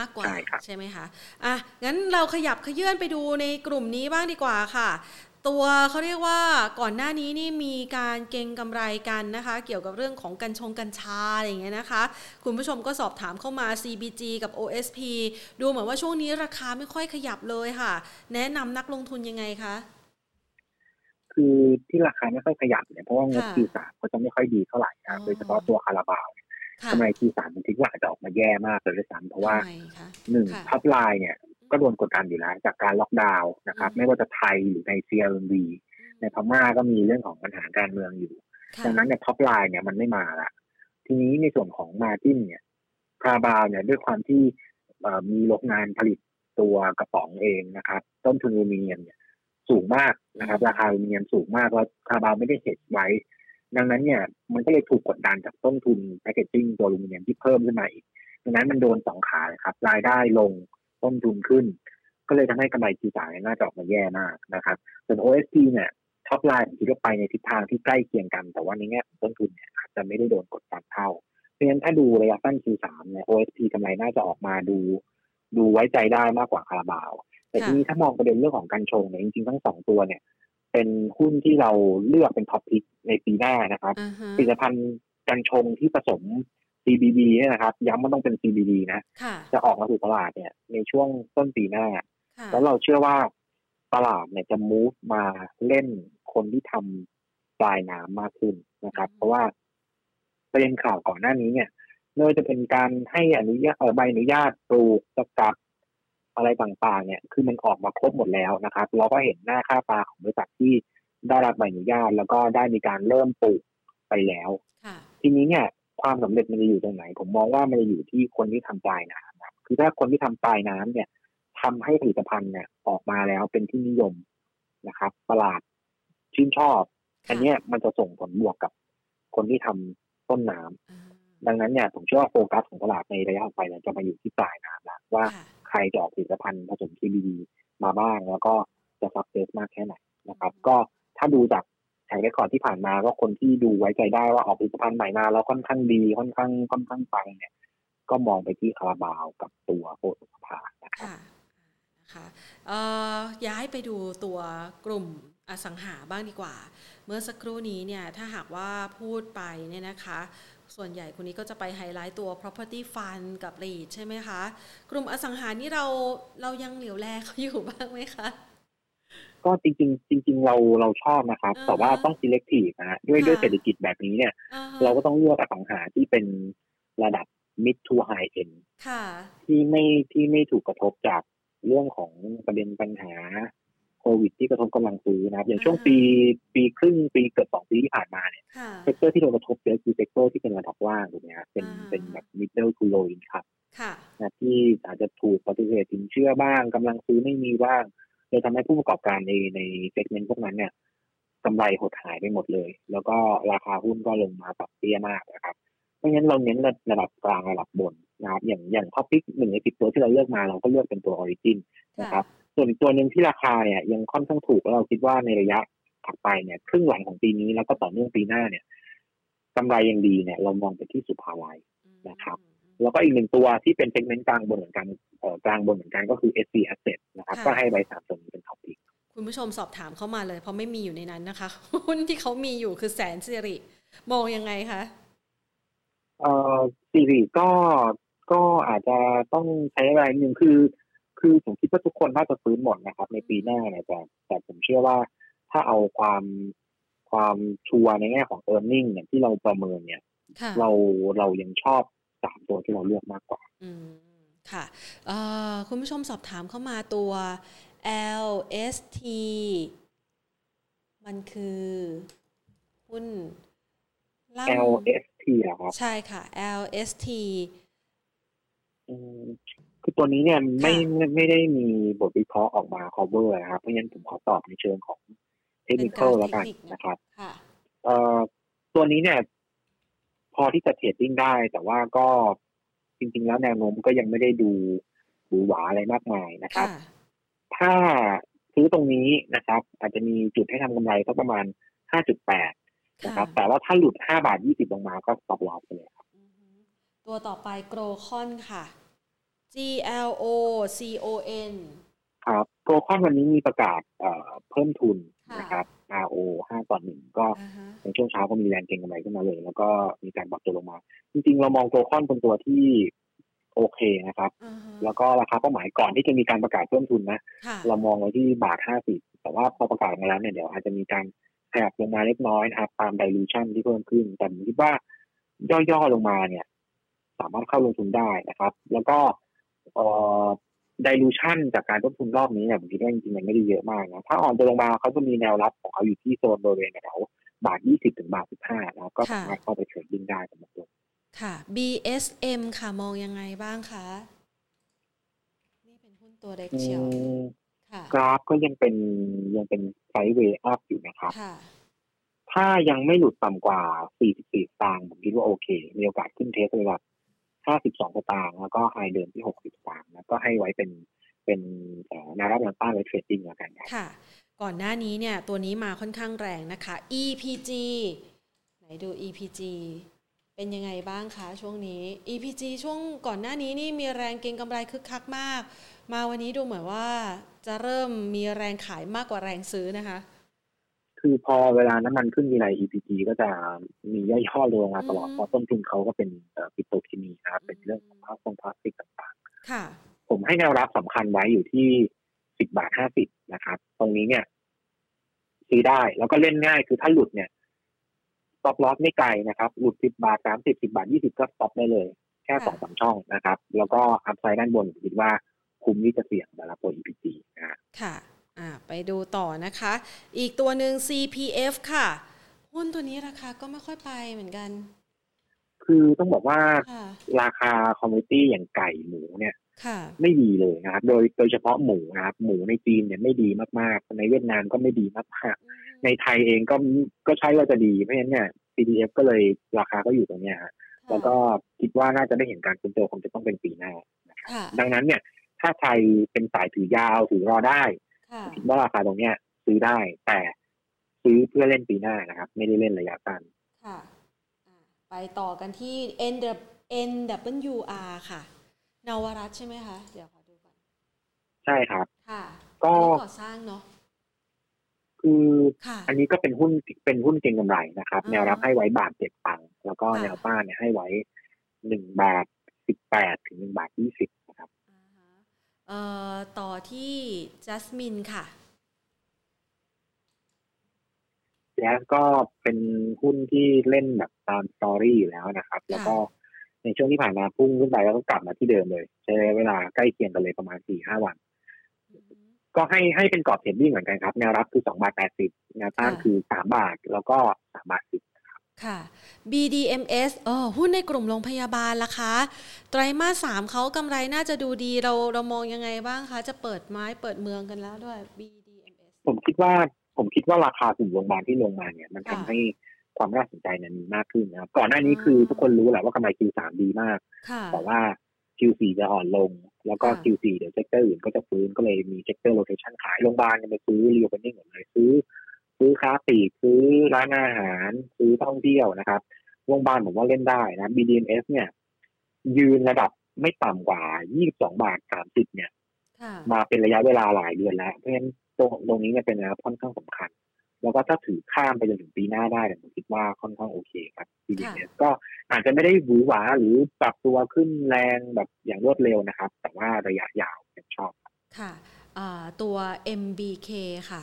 A: มากกว่าใช่ไหมคะอะงั้นเราขยับขยื่นไปดูในกลุ่มนี้บ้างดีกว่าค่ะ ตัวเขาเรียกว่าก่อนหน้านี้นี่มีการเก็งกำไรกันนะคะ เกี่ยวกับเรื่องของกัญชงกัญชาอะไรอย่างเงี้ยนะคะ คุณผู้ชมก็สอบถามเข้ามา CBG กับ OSP ดูเหมือนว่าช่วงนี้ราคาไม่ค่อยขยับเลยค่ะ แนะนำนักลงทุนยังไงคะ
B: คือที่ราคาไม่ค่อยขยับเนี่ยเพราะว่างบ Q3ก็จะไม่ค่อยดีเท่าไหร่ครับโดยเฉพาะตัวคาราบาว
A: ค่ะ
B: กำไร Q3 ผมคิดว่าอาจจะออกมาแย่มากเลยด้วยซ้ำเพราะว่า
A: ทำไมคะ
B: หนึ่ง
A: ค่ะ
B: top line เนี่ยก็โดนกดดันอยู่แล้วจากการล็อกดาวน์นะครับ
A: อืม
B: ไม่ว่าจะไทยหรือใน CLMV ในพม่าก็มีเรื่องของปัญหาการเมืองอยู่
A: ค่ะ
B: ดังนั้นเนี่ย top line เนี่ยมันไม่มาละทีนี้ในส่วนของ margin เนี่ยคาราบาวเนี่ยด้วยความที่เอ่อมีโรงงานผลิตตัวกระป๋องเองนะครับ ต้นทุนอลูมิเนียมเนี่ย สูงมากนะครับ ราคาอลูมิเนียมสูงมากแล้วคาราบาวไม่ได้ hedge ไว้ ดังนั้นเนี่ยมันก็เลยถูกกดดันจากต้นทุน packaging ตัวอลูมิเนียมที่เพิ่มขึ้นมาอีกดังนั้นมันโดนสองขาเลยครับรายได้ลงต้นทุนขึ้น ก็เลยทำให้กำไร Q3น่าจะออกมาแย่มากนะครับส่วน OSP เนี่ย top line ผมคิดไปในทิศทางที่ใกล้เคียงกัน แต่ว่าในแง่ของต้นทุนเนี่ยอาจจะไม่ได้โดนกดดันเท่าเพราะฉะนั้นถ้าดูระยะสั้น Q3 เนี่ย OSP กำไรน่าจะออกมาดู ดูไว้ใจได้มากกว่าคาราบาว แต่ทีนี้ถ้ามองประเด็นเรื่องของการชงเนี่ยจริงๆทั้งสองตัวเนี่ย เป็นหุ้นที่เราเลือกเป็นท็อปพิกในปีหน้านะครับ
A: อ่าฮะ
B: ผลิตภัณฑ์กัญชงที่ผสม CBD เนี่ยนะครับย้ำว่าต้องเป็น CBD นะ
A: ค่ะ
B: จะออกมาสู่ตลาดเนี่ย ในช่วงต้นปีหน้า
A: ค่ะ
B: แล้วเราเชื่อว่าตลาดเนี่ยจะ move มาเล่นคนที่ทำปลายน้ำมากขึ้นนะครับ เพราะว่าประเด็นข่าวก่อนหน้านี้เนี่ยไม่ว่าจะเป็นการให้อนุญาตเอ่อใบอนุญาตปลูกสกัด อะไรต่างๆ เนี่ย คือมันออกมาครบหมดแล้วนะครับ เราก็เห็นหน้าค่าตาของบริษัทที่ได้รับใบอนุญาตแล้วก็ได้มีการเริ่มปลูกไปแล้ว
A: ค่ะ
B: ทีนี้เนี่ย ความสำเร็จมันจะอยู่ตรงไหน ผมมองว่ามันจะอยู่ที่คนที่ทำปลายน้ำครับคือถ้าคนที่ทำปลายน้ำเนี่ยทำให้ผลิตภัณฑ์เนี่ยออกมาแล้วเป็นที่นิยมนะครับ ตลาดชื่นชอบ
A: ค่ะ
B: อันเนี้ยมันจะส่งผลบวกกับคนที่ทำต้นน้ำ
A: อ่า
B: ดังนั้นเนี่ยผมเชื่อว่าโฟกัสของตลาดในระยะต่อไปเนี่ยจะมาอยู่ที่ปลายน้ำละว่า
A: ค่ะ
B: ใครจะออกผลิตภัณฑ์ผสม CBD มาบ้าง แล้วก็จะซับเซสมากแค่ไหนนะครับ ก็ถ้าดูจากแข่งเรคคอร์ดที่ผ่านมาก็คนที่ดูไว้ใจได้ว่าออกผลิตภัณฑ์ใหม่มาแล้วค่อนข้างดีค่อนข้างค่อนข้างปังเนี่ย ก็มองไปที่คาราบาวกับตัวโคตรสภานะครับ
A: ค่ะนะคะเอ่อย้ายไปดูตัวกลุ่มอสังหาบ้างดีกว่า เมื่อสักครู่นี้เนี่ยถ้าหากว่าพูดไปเนี่ยนะคะ ส่วนใหญ่คนนี้ก็จะไปไฮไลท์ตัว property fund กับ REIT ใช่ไหมคะ กลุ่มอสังหานี่เราเรายังเหลียวแลเขาอยู่บ้างไหมคะ
B: ก็จริงๆ จริง ๆ เราเราชอบนะครับ
A: อ่าฮะ
B: แต่ว่าต้อง selective นะฮะด้วย
A: ค่ะ
B: ด้วยเศรษฐกิจแบบนี้เนี่ย
A: อ่าฮะ
B: เราก็ต้องเลือกอสังหาที่เป็นระดับ mid to high end
A: ค่ะ
B: ที่ไม่ที่ไม่ถูกกระทบจากเรื่องของประเด็นปัญหา โควิดที่กระทบกำลังซื้อนะครับ อย่างช่วง
A: อ่าฮะ
B: ปีปีครึ่งปีเกือบสองปีที่ผ่านมาเนี่ย
A: ค่ะ
B: sector ที่โดนกระทบเยอะคือ sector ที่เป็นระดับล่างถูกไหมฮะเป็น
A: อ่า
B: เป็นแบบ middle to low income
A: ค่ะ
B: นะที่อาจจะถูกปฏิเสธสินเชื่อบ้างกำลังซื้อไม่มีบ้างเลยทำให้ผู้ประกอบการในใน segment พวกนั้นเนี่ยกำไรหดหายไปหมดเลย แล้วก็ราคาหุ้นก็ลงมาปรับเตี้ยมากนะครับเพราะฉะนั้นเราเน้นระดับกลางระดับบนนะครับอย่างอย่าง top pick หนึ่งในสิบตัวที่เราเลือกมาเราก็เลือกเป็นตัวออริจินนะครับ ส่วนอีกตัวหนึ่งที่ราคาเนี่ยยังค่อนข้างถูกแล้วเราคิดว่าในระยะถัดไปเนี่ยครึ่งหลังของปีนี้แล้วก็ต่อเนื่องปีหน้าเนี่ยกำไรยังดีเนี่ย เรามองไปที่ศุภาลัยนะครับ แล้วก็อีกหนึ่งตัวที่เป็น segment กลางบนเหมือนกันเอ่อกลางบนเหมือนกันก็คือ SC Asset นะครับ
A: ค่ะ
B: ก็ให้ไว้สามตัวนี้เป็น topปิก
A: คุณผู้ชมสอบถามเข้ามาเลยเพราะไม่มีอยู่ในนั้นนะคะหุ้นที่เขามีอยู่คือแสนสิริมองยังไงคะ
B: เอ่อซีรีก็ก็อาจจะต้องใช้อะไรหนึ่งคือ คือผมคิดว่าทุกคนน่าจะฟื้นหมดนะครับ ในปีหน้าเนี่ยแต่แต่ผมเชื่อว่าถ้าเอาความความชัวร์ในแง่ของ e a r n i n g เนี่ยที่เราประเมินเนี่ย
A: ค่ะ
B: เราเรายังชอบสามตัวที่เราเลือกมากกว่า
A: อืมค่ะเอ่อคุณผู้ชมสอบถามเข้ามาตัว LST มันคือหุ้นล่ำ
B: LST อะครับ
A: ใช่ค่ะ LST
B: อืม คือตัวนี้เนี่ยไม่
A: ค่ะ
B: ไม่ไม่ได้มีบทวิเคราะห์ออกมา cover นะครับ เพราะฉะนั้นผมขอตอบในเชิงของเทคนิคแล้วกันนะครับ
A: ค่ะ
B: เอ่อตัวนี้เนี่ย พอที่จะเทรดดิ้งได้ แต่ว่าก็จริง ๆ แล้วแนวโน้มก็ยังไม่ได้ดูหวือหวาอะไรมากมายนะครับ
A: ค่ะ
B: ถ้าซื้อตรงนี้นะครับ อาจจะมีจุดให้ทำกำไรสักประมาณ 5.8 นะครับ แต่ว่าถ้าหลุด 5 บาท 20 ลงมาก็ stop loss ไปเลยครับ
A: อือฮึตัวต่อไปโกลคอนค่ะ G L O C O N
B: ครับโกลคอนวันนี้มีประกาศเอ่อเพิ่มทุน
A: ค่ะ
B: นะครับ RO 5ต่อ1ก็
A: อ่าฮะ
B: ในช่วงเช้าก็มีแรงเก็งกำไรขึ้นมาเลย แล้วก็มีการปรับตัวลงมา จริงๆ เรามองโกลบอลคอนเป็นตัวที่โอเคนะครับ
A: อ่าฮะ
B: แล้วก็ราคาเป้าหมายก่อนที่จะมีการประกาศเพิ่มทุนนะ
A: ค่ะ
B: เรามองไว้ที่บาท50แต่ว่าพอประกาศมาแล้วเนี่ยเดี๋ยวอาจจะมีการขยับลงมาเล็กน้อยนะครับตาม dilution ที่เพิ่มขึ้น แต่ผมคิดว่าย่อๆลงมาเนี่ย สามารถเข้าลงทุนได้นะครับ แล้วก็เอ่อ dilution จากการเพิ่มทุนรอบนี้เนี่ยผมคิดว่าจริงๆมันไม่ได้เยอะมากนะ ถ้าอ่อนตัวลงมาเขาจะมีแนวรับของเขาอยู่ที่โซนบริเวณแถวบาทยี่สิบถึงบาทสิบห้านะก็สามารถเข้าไป trading ได้สำหรับตัว
A: ค่ะ BSM ค่ะมองยังไงบ้างคะ นี่เป็นหุ้นตัวเล็กเชียว
B: อืม
A: ค่ะ
B: กราฟก็ยังเป็นยังเป็น sideway up อยู่นะครับ
A: ค่ะ
B: ถ้ายังไม่หลุดต่ำกว่า 44สตางค์ผมคิดว่าโอเค มีโอกาสขึ้น test ระดับ 52สตางค์แล้วก็ high เดิมที่60สตางค์แล้วก็ให้ไว้เป็นเป็นแนวรับแนวต้านไว้ trading แล้วกันครับ
A: ค่ะ ก่อนหน้านี้เนี่ยตัวนี้มาค่อนข้างแรงนะคะ EPG ไหนดู EPG เป็นยังไงบ้างคะช่วงนี้ EPG ช่วงก่อนหน้านี้นี่มีแรงเก็งกำไรคึกคักมาก มาวันนี้ดูเหมือนว่าจะเริ่มมีแรงขายมากกว่าแรงซื้อนะคะ
B: คือพอเวลาน้ำมันขึ้นทีไร EPG ก็จะมีย่อยๆลงมาตลอด
A: อืม
B: เพราะต้นทุนเขาก็เป็นเอ่อปิโตรเคมีนะครับเป็นเรื่องของพลาสติกพลาสติกต่าง
A: ค่ะ
B: ๆผมให้แนวรับสำคัญไว้อยู่ที่10บาท50นะครับ ตรงนี้เนี่ยซื้อได้แล้วก็เล่นง่ายคือถ้าหลุดเนี่ย stop loss ไม่ไกลนะครับ หลุด10บาท30 10บาท20ก็ stop ได้เลย แค่
A: ค่ะ
B: สองสามช่องนะครับ แล้วก็อัพไซด์ด้านบนผมคิดว่าคุ้มที่จะเสี่ยงสำหรับตัว EPG นะฮะ
A: ค่ะอ่า ไปดูต่อนะคะ อีกตัวหนึ่ง CPF ค่ะ หุ้นตัวนี้ราคาก็ไม่ค่อยไปเหมือนกัน
B: คือต้องบอกว่า
A: ค่ะ
B: ราคา commodity อย่างไก่หมูเนี่ย
A: ค่ะ
B: ไม่ดีเลยนะครับ โดยโดยเฉพาะหมูนะครับ หมูในจีนเนี่ยไม่ดีมากๆ ในเวียดนามก็ไม่ดีมากๆ ในไทยเองก็ก็ใช่ว่าจะดี เพราะฉะนั้นเนี่ย CPF ก็เลยราคาก็อยู่ตรงเนี้ยฮะแล้วก็คิดว่าน่าจะได้เห็นการฟื้นตัวคงจะต้องเป็นปีหน้านะครับ
A: ค่ะ
B: ดังนั้นเนี่ย ถ้าใครเป็นสายถือยาวถือรอได้
A: ค่ะ
B: คิดว่าราคาตรงเนี้ย ซื้อได้แต่ซื้อเพื่อเล่นปีหน้านะครับ ไม่ได้เล่นระยะสั้น
A: ค่ะอ่าไปต่อกันที่ N NWR ค่ะ นวรัตน์ใช่ไหมคะ เดี๋ยวขอดูก่อน
B: ใช่ครับ
A: ค่ะ
B: ก็
A: นี่ก่อสร้างเนาะ
B: คือ
A: ค่ะ
B: อันนี้ก็เป็นหุ้นเป็นหุ้นเก็งกำไรนะครับ
A: อ่า
B: แนวรับให้ไว้บาทเจ็ดตังค์แล้วก็
A: ค่ะ
B: แนวต้านเนี่ยให้ไว้หนึ่งบาทสิบแปดถึงหนึ่งบาทยี่สิบนะครับ
A: อ่าฮะเอ่อต่อที่ Jasmine ค่ะ
B: แล้วก็เป็นหุ้นที่เล่นแบบตาม story อยู่แล้วนะครับ แล้วก็ในช่วงที่ผ่านมาพุ่งขึ้นไปแล้วก็กลับมาที่เดิมเลย ใช้เวลาใกล้เคียงกันเลยประมาณสี่ห้าวัน ก็ให้ให้เป็นกรอบ trading เหมือนกันครับ แนวรับคือสองบาทแปดสิบแนวต้าน
A: ค่ะ
B: คือสามบาทแล้วก็สามบาทสิบ
A: ค่ะ BDMS เออหุ้นในกลุ่มโรงพยาบาลล่ะคะ ไตรมาสสามเขากำไรน่าจะดูดีเราเรามองยังไงบ้างคะ จะเปิดบ้านเปิดเมืองกันแล้วด้วย BDMS
B: ผมคิดว่าผมคิดว่าราคากลุ่มโรงพยาบาลที่ลงมาเนี่ย มันทำ
A: ค่ะ
B: ให้ความน่าสนใจเนี่ยมีมากขึ้นนะครับ ก่อนหน้านี้
A: อ่า
B: คือทุกคนรู้แหละว่ากำไร Q3 ดีมาก
A: ค่ะ
B: แต่ว่า Q4 จะอ่อนลง แล้วก็
A: ค่ะ
B: Q4 เดี๋ยว sector อื่นก็จะฟื้นก็เลยมี sector rotation ขายโรงพยาบาลเนี่ยไปซื้อ reopening หมดเลยซื้อ ซื้อค้าปลีกซื้อร้านอาหารซื้อท่องเที่ยวนะครับโรงพยาบาลผมว่าเล่นได้นะ BDMs เนี่ย ยืนระดับไม่ต่ำกว่า 22 บาท 30 เนี่ย
A: ค่ะ
B: มาเป็นระยะเวลาหลายเดือนแล้ว เพราะฉะนั้นตรงตรงนี้เนี่ยเป็นนะครับค่อนข้างสำคัญ แล้วก็ถ้าถือข้ามไปจนถึงปีหน้าได้เนี่ยผมคิดว่าค่อนข้างโอเคครับ BDS ก็อาจจะไม่ได้หวือหวาหรือปรับตัวขึ้นแรงแบบอย่างรวดเร็วนะครับ แต่ว่าระยะยาวยังชอบ
A: ค่ะอ่าตัว MBK ค่ะ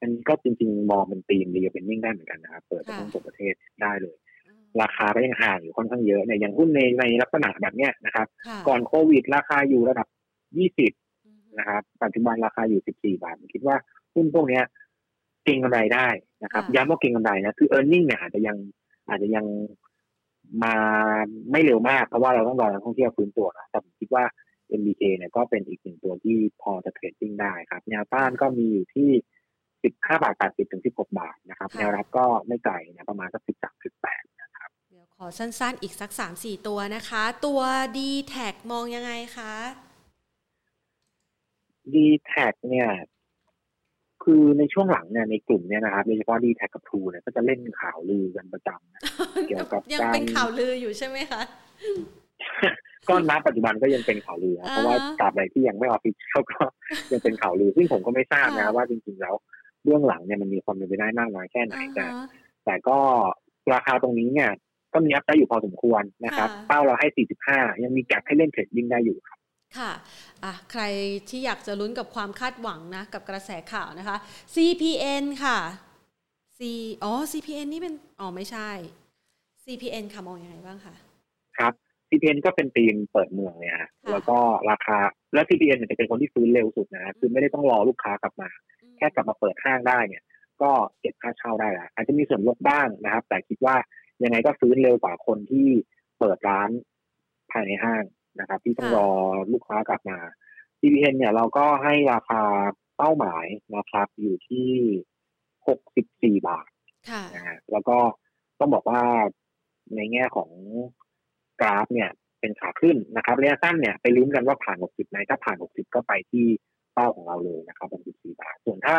B: อันนี้ก็จริง ๆ มองเป็นธีมรีเป็นนิ่งได้เหมือนกันนะครับ เปิดไป
A: ค่ะ
B: ทั้งตัวประเทศได้เลย ราคาก็ยังห่างอยู่ค่อนข้างเยอะเนี่ยอย่างหุ้นในในลักษณะแบบเนี้ยนะครับ
A: ค่ะ
B: ก่อนโควิด ราคาอยู่ระดับ20
A: อืม
B: นะครับ ปัจจุบันราคาอยู่14บาทผมคิดว่าหุ้นพวกเนี้ยเก็งกำไรได้นะครับ
A: ค่ะ
B: ย้ำว่าเก็งกำไรนะคือ e a r n i n g เนี่ยอาจจะยังอาจจะยังมาไม่เร็วมาก เพราะว่าเราต้องรอนักท่องเที่ยวฟื้นตัวนะแต่ผมคิดว่า MBK เนี่ยก็เป็นอีกหนึ่งตัวที่พอจะเทรดดิ้งได้ครับแนวต้านก็มีอยู่ที่ 15 บาท 80 ถึง 16 บาทนะครับ
A: ค่ะ
B: แนวรับก็ไม่ไกลนะประมาณสัก 13 18นะครับ
A: เดี๋ยวขอสั้นๆ อีกสัก 3-4 ตัวนะคะ ตัว d t a g มองยังไงคะ
B: d t แทเนี่ย คือในช่วงหลังเนี่ยในกลุ่มเนี่ยนะครับโดยเฉพาะ d t แทกับ True เนี่ยก็จะเล่นข่าวลือกันประจำนะเกี่ยวกับ
A: ยังเป็น
B: การ
A: ข่าวลืออยู่ใช่ไหมคะ
B: ก็ณปัจจุบันก็ยังเป็นข่าวลือนะเพราะว่า
A: อ่า
B: ตราบใดที่ยังไม่ official ก็ยังเป็นข่าวลือ ซึ่งผมก็ไม่ทราบนะ
A: ค่ะ
B: ว่าจริงๆแล้ว เบื้องหลังเนี่ยมันมีความเป็นไปได้มากน้อยแค่ไหน
A: อ่า
B: แต่
A: ฮะ
B: แต่ก็ราคาตรงนี้เนี่ยก็มี up ได้อยู่พอสมควรนะครับ
A: ค่ะ
B: เป้าเราให้ 45 ยังมี gap ให้เล่น trading ได้อยู่ครับ
A: ค่ะอะ ใครที่อยากจะลุ้นกับความคาดหวังนะ กับกระแสข่าวนะคะ CPN ค่ะ C อ๋อ CPN นี่เป็น อ๋อ ไม่ใช่ C CPN ค่ะ มองอยังไงบ้างคะ
B: ครับ CPN ก็เป็นทีมเปิดเมืองเนี่ยฮะแล้วก็ราคา แล้ว CPN เนี่ยจะเป็นคนที่ฟื้นเร็วสุดนะ คือไม่ได้ต้องรอลูกค้ากลับมา แค่กลับมาเปิดห้างได้เนี่ย ก็เก็บค่าเช่าได้แล้วอาจจะมีส่วนลดบ้างนะครับ แต่คิดว่ายังไงก็ฟื้นเร็วกว่าคนที่เปิดร้านภายในห้างนะครับ ที่ต้องรอลูกค้ากลับมา CPN เนี่ยเราก็ให้ราคาเป้าหมายนะครับ อยู่ที่หกสิบสี่บาทนะฮะแล้วก็ต้องบอกว่าในแง่ของกราฟเนี่ยเป็นขาขึ้นนะครับระยะสั้นเนี่ยไปลุ้นกันว่าผ่านหกสิบไหมถ้าผ่านหกสิบก็ไปที่ เป้าของเราเลยนะครับหกสิบสี่บาท ส่วนถ้า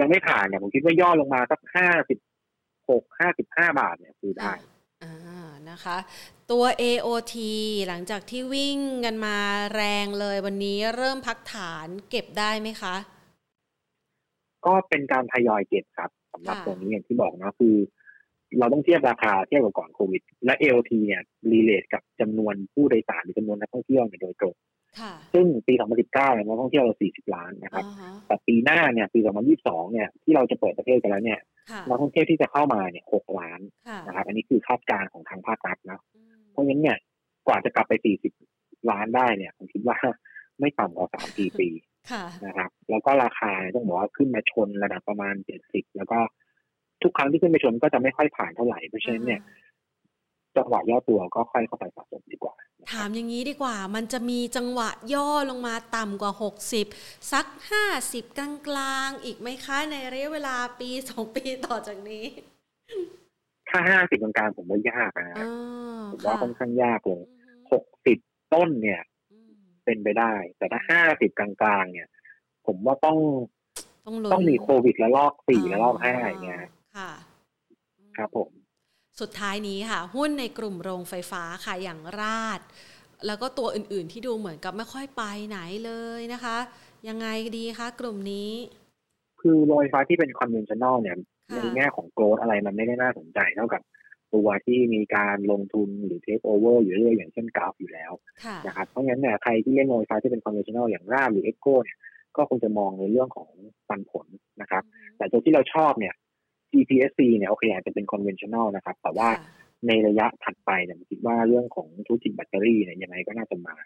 B: ยังไม่ผ่านเนี่ยผมคิดว่าย่อลงมาสักห้าสิบหกห้าสิบห้าบาทเนี่ยคือได้
A: อ่านะคะ ตัว AOT หลังจากที่วิ่งกันมาแรงเลยวันนี้เริ่มพักฐานเก็บได้ไหมคะ
B: ก็เป็นการทยอยเก็บครับสำหรับตัวนี้อย่างที่บอกนะคือ เราต้องเทียบราคาเทียบกับก่อนโควิด และ AOT เนี่ยรีเลทกับจำนวนผู้โดยสารหรือจำนวนนักท่องเที่ยวเนี่ยโดยตรง ซึ่งปี 2019เนี่ยนักท่องเที่ยวเรา 40 ล้านนะครับ แต่ปีหน้าเนี่ยปี 2022 เนี่ยที่เราจะเปิดประเทศกันแล้วเนี่ยนักท่องเที่ยวที่จะเข้ามาเนี่ย 6 ล้านนะครับ อันนี้คือคาดการณ์ของทางภาครัฐนะ เพราะฉะนั้นเนี่ยกว่าจะกลับไป 40 ล้านได้เนี่ยผมคิดว่าไม่ต่ำกว่า3ปีปีนะครับ แล้วก็ราคาต้องบอกว่าขึ้นมาชนระดับประมาณ 70 แล้วก็ทุกครั้งที่ขึ้นไปชนก็จะไม่ค่อยผ่านเท่าไหร่ เพราะฉะนั้นเนี่ย จังหวะย่อตัวก็ค่อยเข้าไปสะสมดีกว่า
A: ถามอย่างนี้ดีกว่า มันจะมีจังหวะย่อลงมาต่ำกว่า 60 สัก 50 กลางๆ อีกไหมคะ ในระยะเวลาปีสองปีต่อจากนี้
B: ถ้าห้าสิบกลางๆ ผมว่ายากนะผมว่าค่อนข้างยากเลยหกสิบต้นเนี่ย เป็นไปได้ แต่ถ้าห้าสิบกลางๆ เนี่ย ผมว่าต้องต้องมีโควิดแล้วรอบสี่แล้วรอบห้าอย่างเงี้ยค่ะ ครับผม
A: สุดท้ายนี้ค่ะ หุ้นในกลุ่มโรงไฟฟ้าค่ะอย่างราด แล้วก็ตัวอื่นๆที่ดูเหมือนกับไม่ค่อยไปไหนเลยนะคะ ยังไงดีคะกลุ่มนี้
B: คือโรงไฟฟ้าที่เป็น conventional เนี่ยในแง่ของ growth อะไรมันไม่ได้น่าสนใจเท่ากับตัวที่มีการลงทุนหรือเทคโอเวอร์อยู่เรื่อยอย่างเช่น GULF อยู่แล้วนะครับเพราะงั้นเนี่ยใครที่เล่นโรงไฟฟ้าที่เป็น conventional อย่าง RATCH หรือ EGCO เนี่ยก็คงจะมองในเรื่องของปันผลนะครับ แต่ตัวที่เราชอบเนี่ย GPSC เนี่ยโอเคอาจจะเป็น conventional นะครับ แต่ว่าในระยะถัดไปเนี่ยคิดว่าเรื่องของธุรกิจแบตเตอรี่เนี่ยยังไงก็น่าจะมา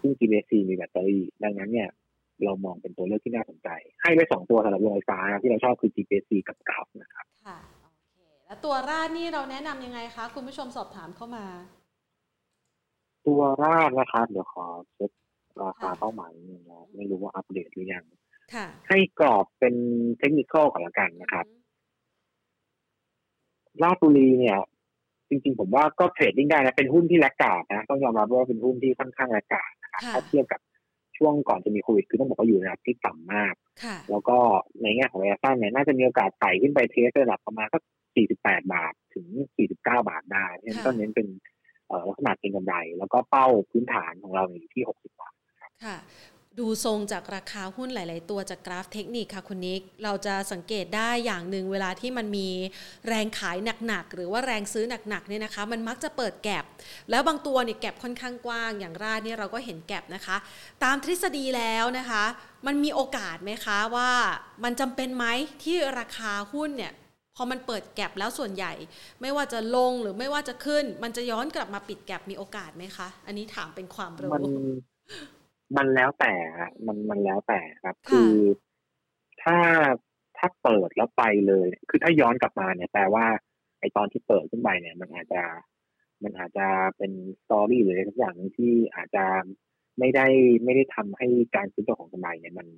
B: ซึ่ง GPSC มีแบตเตอรี่ ดังนั้นเนี่ยเรามองเป็นตัวเลือกที่น่าสนใจ ให้ไว้สองตัวสำหรับโรงไฟฟ้าที่เราชอบคือ GPSC กับกราฟนะครับ
A: ค่ะโอเคแล้วตัวราดนี่เราแนะนํำยังไงคะคุณผู้ชมสอบถามเข้ามา
B: ตัวราดนะครับเดี๋ยวขอเช็คราคาเป้าหมายนึงนะไม่รู้ว่าอัปเดตหรือยังให้กรอบเป็นเทคนิคก่อนละกันนะครับ ราชบุรีเนี่ยจริงๆ ผมว่าก็เทรดดิ้งได้นะเป็นหุ้นที่แลกกาดนะต้องยอมรับว่าเป็นหุ้นที่ค่อนข้างแลกกาดนะครับถ้าเทียบกับช่วงก่อนจะมีโควิดคือต้องบอกว่าอยู่ในระดับที่ต่ำมาก แล้วก็ในแง่ของระยะสั้นเนี่ยน่าจะมีโอกาสไต่ขึ้นไปเทสระดับประมาณสัก 48 บาทถึง 49 บาทได้เพราะฉะนั้นก็เน้นเป็นลักษณะเก็งกำไร แล้วก็เป้าพื้นฐานของเราอยู่ที่ 60 บาท
A: ค่ะ ดูทรงจากราคาหุ้นหลาย ๆ ตัวจากกราฟเทคนิคค่ะคุณนิก เราจะสังเกตได้อย่างหนึ่งเวลาที่มันมีแรงขายหนัก ๆ หรือว่าแรงซื้อหนัก ๆ เนี่ยนะคะ มันมักจะเปิดแก็บแล้วบางตัวเนี่ยแก็บค่อนข้างกว้าง อย่างราดเนี่ยเราก็เห็นแก็บนะคะ ตามทฤษฎีแล้วนะคะ มันมีโอกาสไหมคะว่ามันจำเป็นไหมที่ราคาหุ้นเนี่ยพอมันเปิดแก็บแล้วส่วนใหญ่ ไม่ว่าจะลงหรือไม่ว่าจะขึ้น มันจะย้อนกลับมาปิดแก็บมีโอกาสไหมคะ อันนี้ถามเป็นความรู้
B: มันแล้วแต่มันมันแล้วแต่ครับ คือถ้าถ้าเปิดแล้วไปเลย คือถ้าย้อนกลับมาเนี่ยแปลว่าไอตอนที่เปิดขึ้นไปเนี่ย มันอาจจะ มันอาจจะเป็นสตอรี่หรืออะไรสักอย่างที่อาจจะไม่ได้ไม่ได้ทำให้การซื้อตัวของกำไรเนี่ยมัน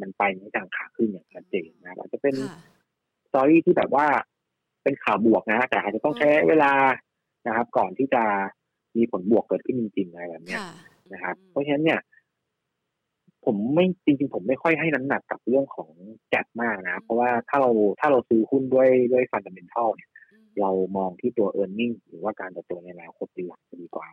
B: มันไปในทางขาขึ้นอย่างชัดเจนนะอาจจะเป็นสตอรี่ที่แบบว่าเป็นข่าวบวกนะแต่อาจจะต้องใช้เวลานะครับ ก่อนที่จะมีผลบวกเกิดขึ้นจริงๆอะไรแบบนี้นะครับ เพราะฉะนั้นเนี่ย ผมไม่จริงๆผมไม่ค่อยให้น้ำหนักกับเรื่องของ gap มากนะ เพราะว่าถ้าเราถ้าเราซื้อหุ้นด้วยด้วย fundamental เนี่ยเรามองที่ตัว earning หรือว่าการเติบโตในอนาคตเป็นหลักดีกว่า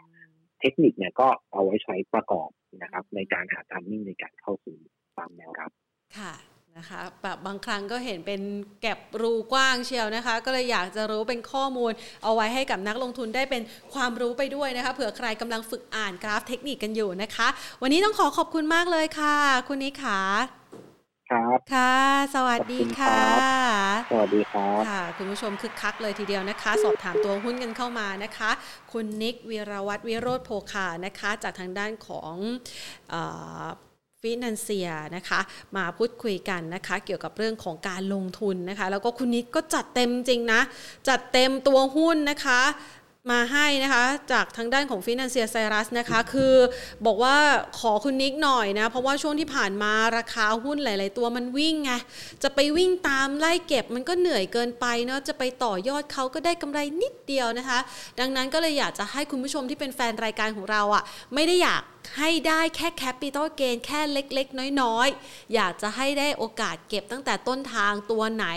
B: เทคนิคเนี่ยก็เอาไว้ใช้ประกอบนะครับ ในการหา timing ในการเข้าสู่ตามแนวรับ
A: ค่ะ นะคะแบบบางครั้งก็เห็นเป็น gap รูกว้างเชียวนะคะ ก็เลยอยากจะรู้เป็นข้อมูล เอาไว้ให้กับนักลงทุนได้เป็นความรู้ไปด้วยนะคะเผื่อใครกำลังฝึกอ่านกราฟเทคนิคกันอยู่นะคะ วันนี้ต้องขอขอบคุณมากเลยค่ะ คุณนิขา
B: ครับ
A: ค่ะ สวัสดีค่ะ
B: สวัสดีครับ
A: ค่ะ คุณผู้ชมคึกคักเลยทีเดียวนะคะ สอบถามตัวหุ้นกันเข้ามานะคะ คุณนิกวีรวัตรวิโรธโพคานะคะ จากทางด้านของ ฟินันเซียนะคะมาพูดคุยกันนะคะเกี่ยวกับเรื่องของการลงทุนนะคะ แล้วก็คุณนิกก็จัดเต็มจริงนะ จัดเต็มตัวหุ้นนะคะ มาให้นะคะจากทางด้านของ Finansia Syrus นะคะคือบอกว่าขอคุณนิกหน่อยนะเพราะว่าช่วงที่ผ่านมาราคาหุ้นหลาย ๆ ตัวมันวิ่งไงจะไปวิ่งตามไล่เก็บมันก็เหนื่อยเกินไปเนาะจะไปต่อยอดเขาก็ได้กำไรนิดเดียวนะคะ ดังนั้นก็เลยอยากจะให้คุณผู้ชมที่เป็นแฟนรายการของเราอะ่ะไม่ได้อยากให้ได้แค่ capital gain แค่เล็ก ๆ น้อย ๆ อยากจะให้ได้โอกาสเก็บตั้งแต่ต้นทางตัวไหน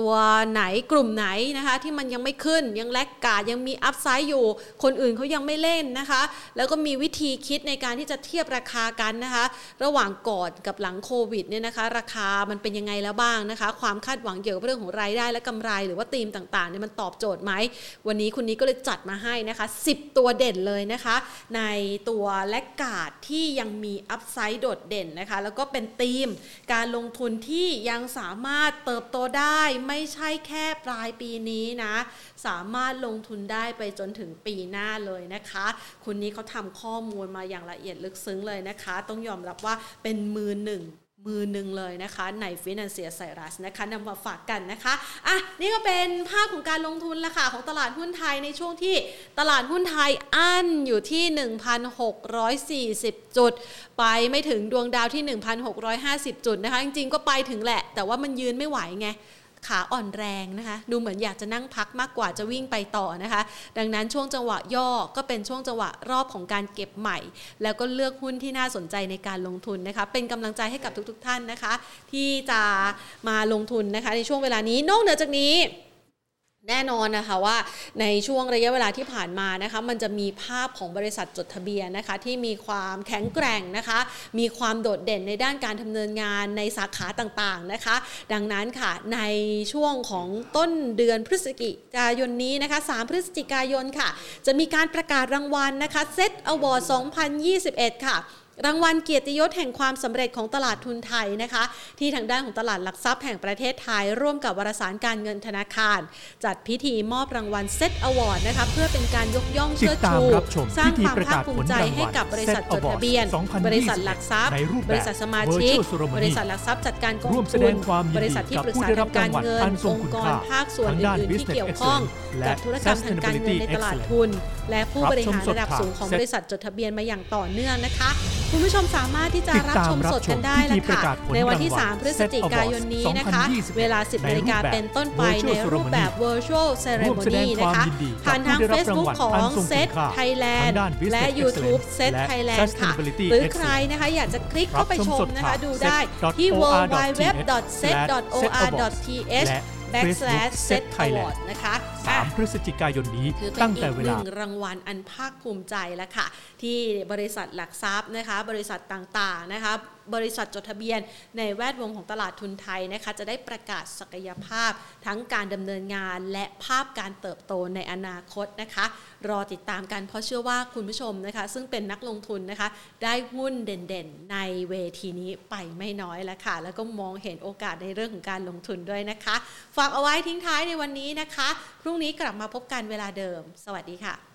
A: ตัวไหนกลุ่มไหนนะคะที่มันยังไม่ขึ้นยังแลกกาดยังมีอัพไซด์อยู่ คนอื่นเขายังไม่เล่นนะคะ แล้วก็มีวิธีคิดในการที่จะเทียบราคากันนะคะ ระหว่างก่อนกับหลังโควิดเนี่ยนะคะ ราคามันเป็นยังไงแล้วบ้างนะคะ ความคาดหวังเกี่ยวกับเรื่องของรายได้และกำไร หรือว่าธีมต่างๆเนี่ยมันตอบโจทย์ไหม วันนี้คุณนี้ก็เลยจัดมาให้นะคะ 10 ตัวเด่นเลยนะคะ ในตัวแลกกาดที่ยังมีอัพไซด์โดดเด่นนะคะ แล้วก็เป็นธีมการลงทุนที่ยังสามารถเติบโตได้ไม่ใช่แค่ปลายปีนี้นะ สามารถลงทุนได้ไปจนถึงปีหน้าเลยนะคะ คุณนี้เขาทำข้อมูลมาอย่างละเอียดลึกซึ้งเลยนะคะ ต้องยอมรับว่าเป็นมือหนึ่งมือหนึ่งเลยนะคะในฟินแลนเซียไซรัสนะคะนำมาฝากกันนะคะอะนี่ก็เป็นภาพของการลงทุนละค่ะของตลาดหุ้นไทยในช่วงที่ตลาดหุ้นไทยอั้นอยู่ที่ 1,640 จุด ไปไม่ถึงดวงดาวที่ 1,650 จุดนะคะ จริงๆก็ไปถึงแหละ แต่ว่ามันยืนไม่ไหวไง ขาอ่อนแรงนะคะ ดูเหมือนอยากจะนั่งพักมากกว่าจะวิ่งไปต่อนะคะ ดังนั้นช่วงจังหวะย่อก็เป็นช่วงจังหวะรอบของการเก็บใหม่ แล้วก็เลือกหุ้นที่น่าสนใจในการลงทุนนะคะ เป็นกำลังใจให้กับทุก ๆ ท่านนะคะ ที่จะมาลงทุนนะคะในช่วงเวลานี้นอกเหนือจากนี้ แน่นอนนะคะว่าในช่วงระยะเวลาที่ผ่านมานะคะมันจะมีภาพของบริษัทจดทะเบียนนะคะที่มีความแข็งแกร่งนะคะ มีความโดดเด่นในด้านการดำเนินงานในสาขาต่างๆนะคะ ดังนั้นค่ะในช่วงของต้นเดือนพฤศจิกายนนี้นะคะ 3 พฤศจิกายนค่ะ จะมีการประกาศรางวัลนะคะเซตอวอร์2021 ค่ะ รางวัลเกียรติยศแห่งความสำเร็จของตลาดทุนไทยนะคะ ที่ทางด้านของตลาดหลักทรัพย์แห่งประเทศไทย ร่วมกับวารสารการเงินธนาคาร จัดพิธีมอบรางวัลเซตอวอร์ดนะคะเพื่อเป็นการยกย่องเชิดชูสร้างความภาคภูมิใจให้กับบริษัทจดทะเบียน บริษัทหลักทรัพย์บริษัทสมาชิก บริษัทหลักทรัพย์จัดการกองทุนบริษัทที่ปรึกษาทางการเงินองค์กรภาคส่วนอื่นๆที่เกี่ยวข้องกับธุรกรรมทางการเงินในตลาดทุน และผู้บริหารระดับสูงของบริษัทจดทะเบียนมาอย่างต่อเนื่องนะคะคุณผู้ชมสามารถที่จะรับชมสดกันได้แล้วค่ะในวันที่ 3 พฤศจิกายนนี้นะคะ เวลา 10นาฬิกาเป็นต้นไปในรูปแบบ virtual ceremony นะคะผ่านทาง Facebook ของ Set Thailand และ YouTube Set Thailand ค่ะ หรือใครนะคะอยากจะคลิกเข้าไปชมนะคะดูได้ที่ www.set.or.th backslash set award นะคะ
C: 3พฤศจิกายนนี้ตั้งแต่เวลา
A: หนึ่งรางวัลอันภาคภูมิใจแล้วค่ะ ที่บริษัทหลักทรัพย์นะคะ บริษัทต่างๆนะคะบริษัทจดทะเบียน ในแวดวงของตลาดทุนไทยนะคะจะได้ประกาศศักยภาพ ทั้งการดำเนินงานและภาพการเติบโตในอนาคตนะคะ รอติดตามกันเพราะเชื่อว่าคุณผู้ชมนะคะ ซึ่งเป็นนักลงทุนนะคะ ได้หุ้นเด่นๆ ในเวทีนี้ไปไม่น้อยแล้วค่ะ แล้วก็มองเห็นโอกาสในเรื่องของการลงทุนด้วยนะคะ ฝากเอาไว้ทิ้งท้ายในวันนี้นะคะ พรุ่งนี้กลับมาพบกันเวลาเดิม สวัสดีค่ะ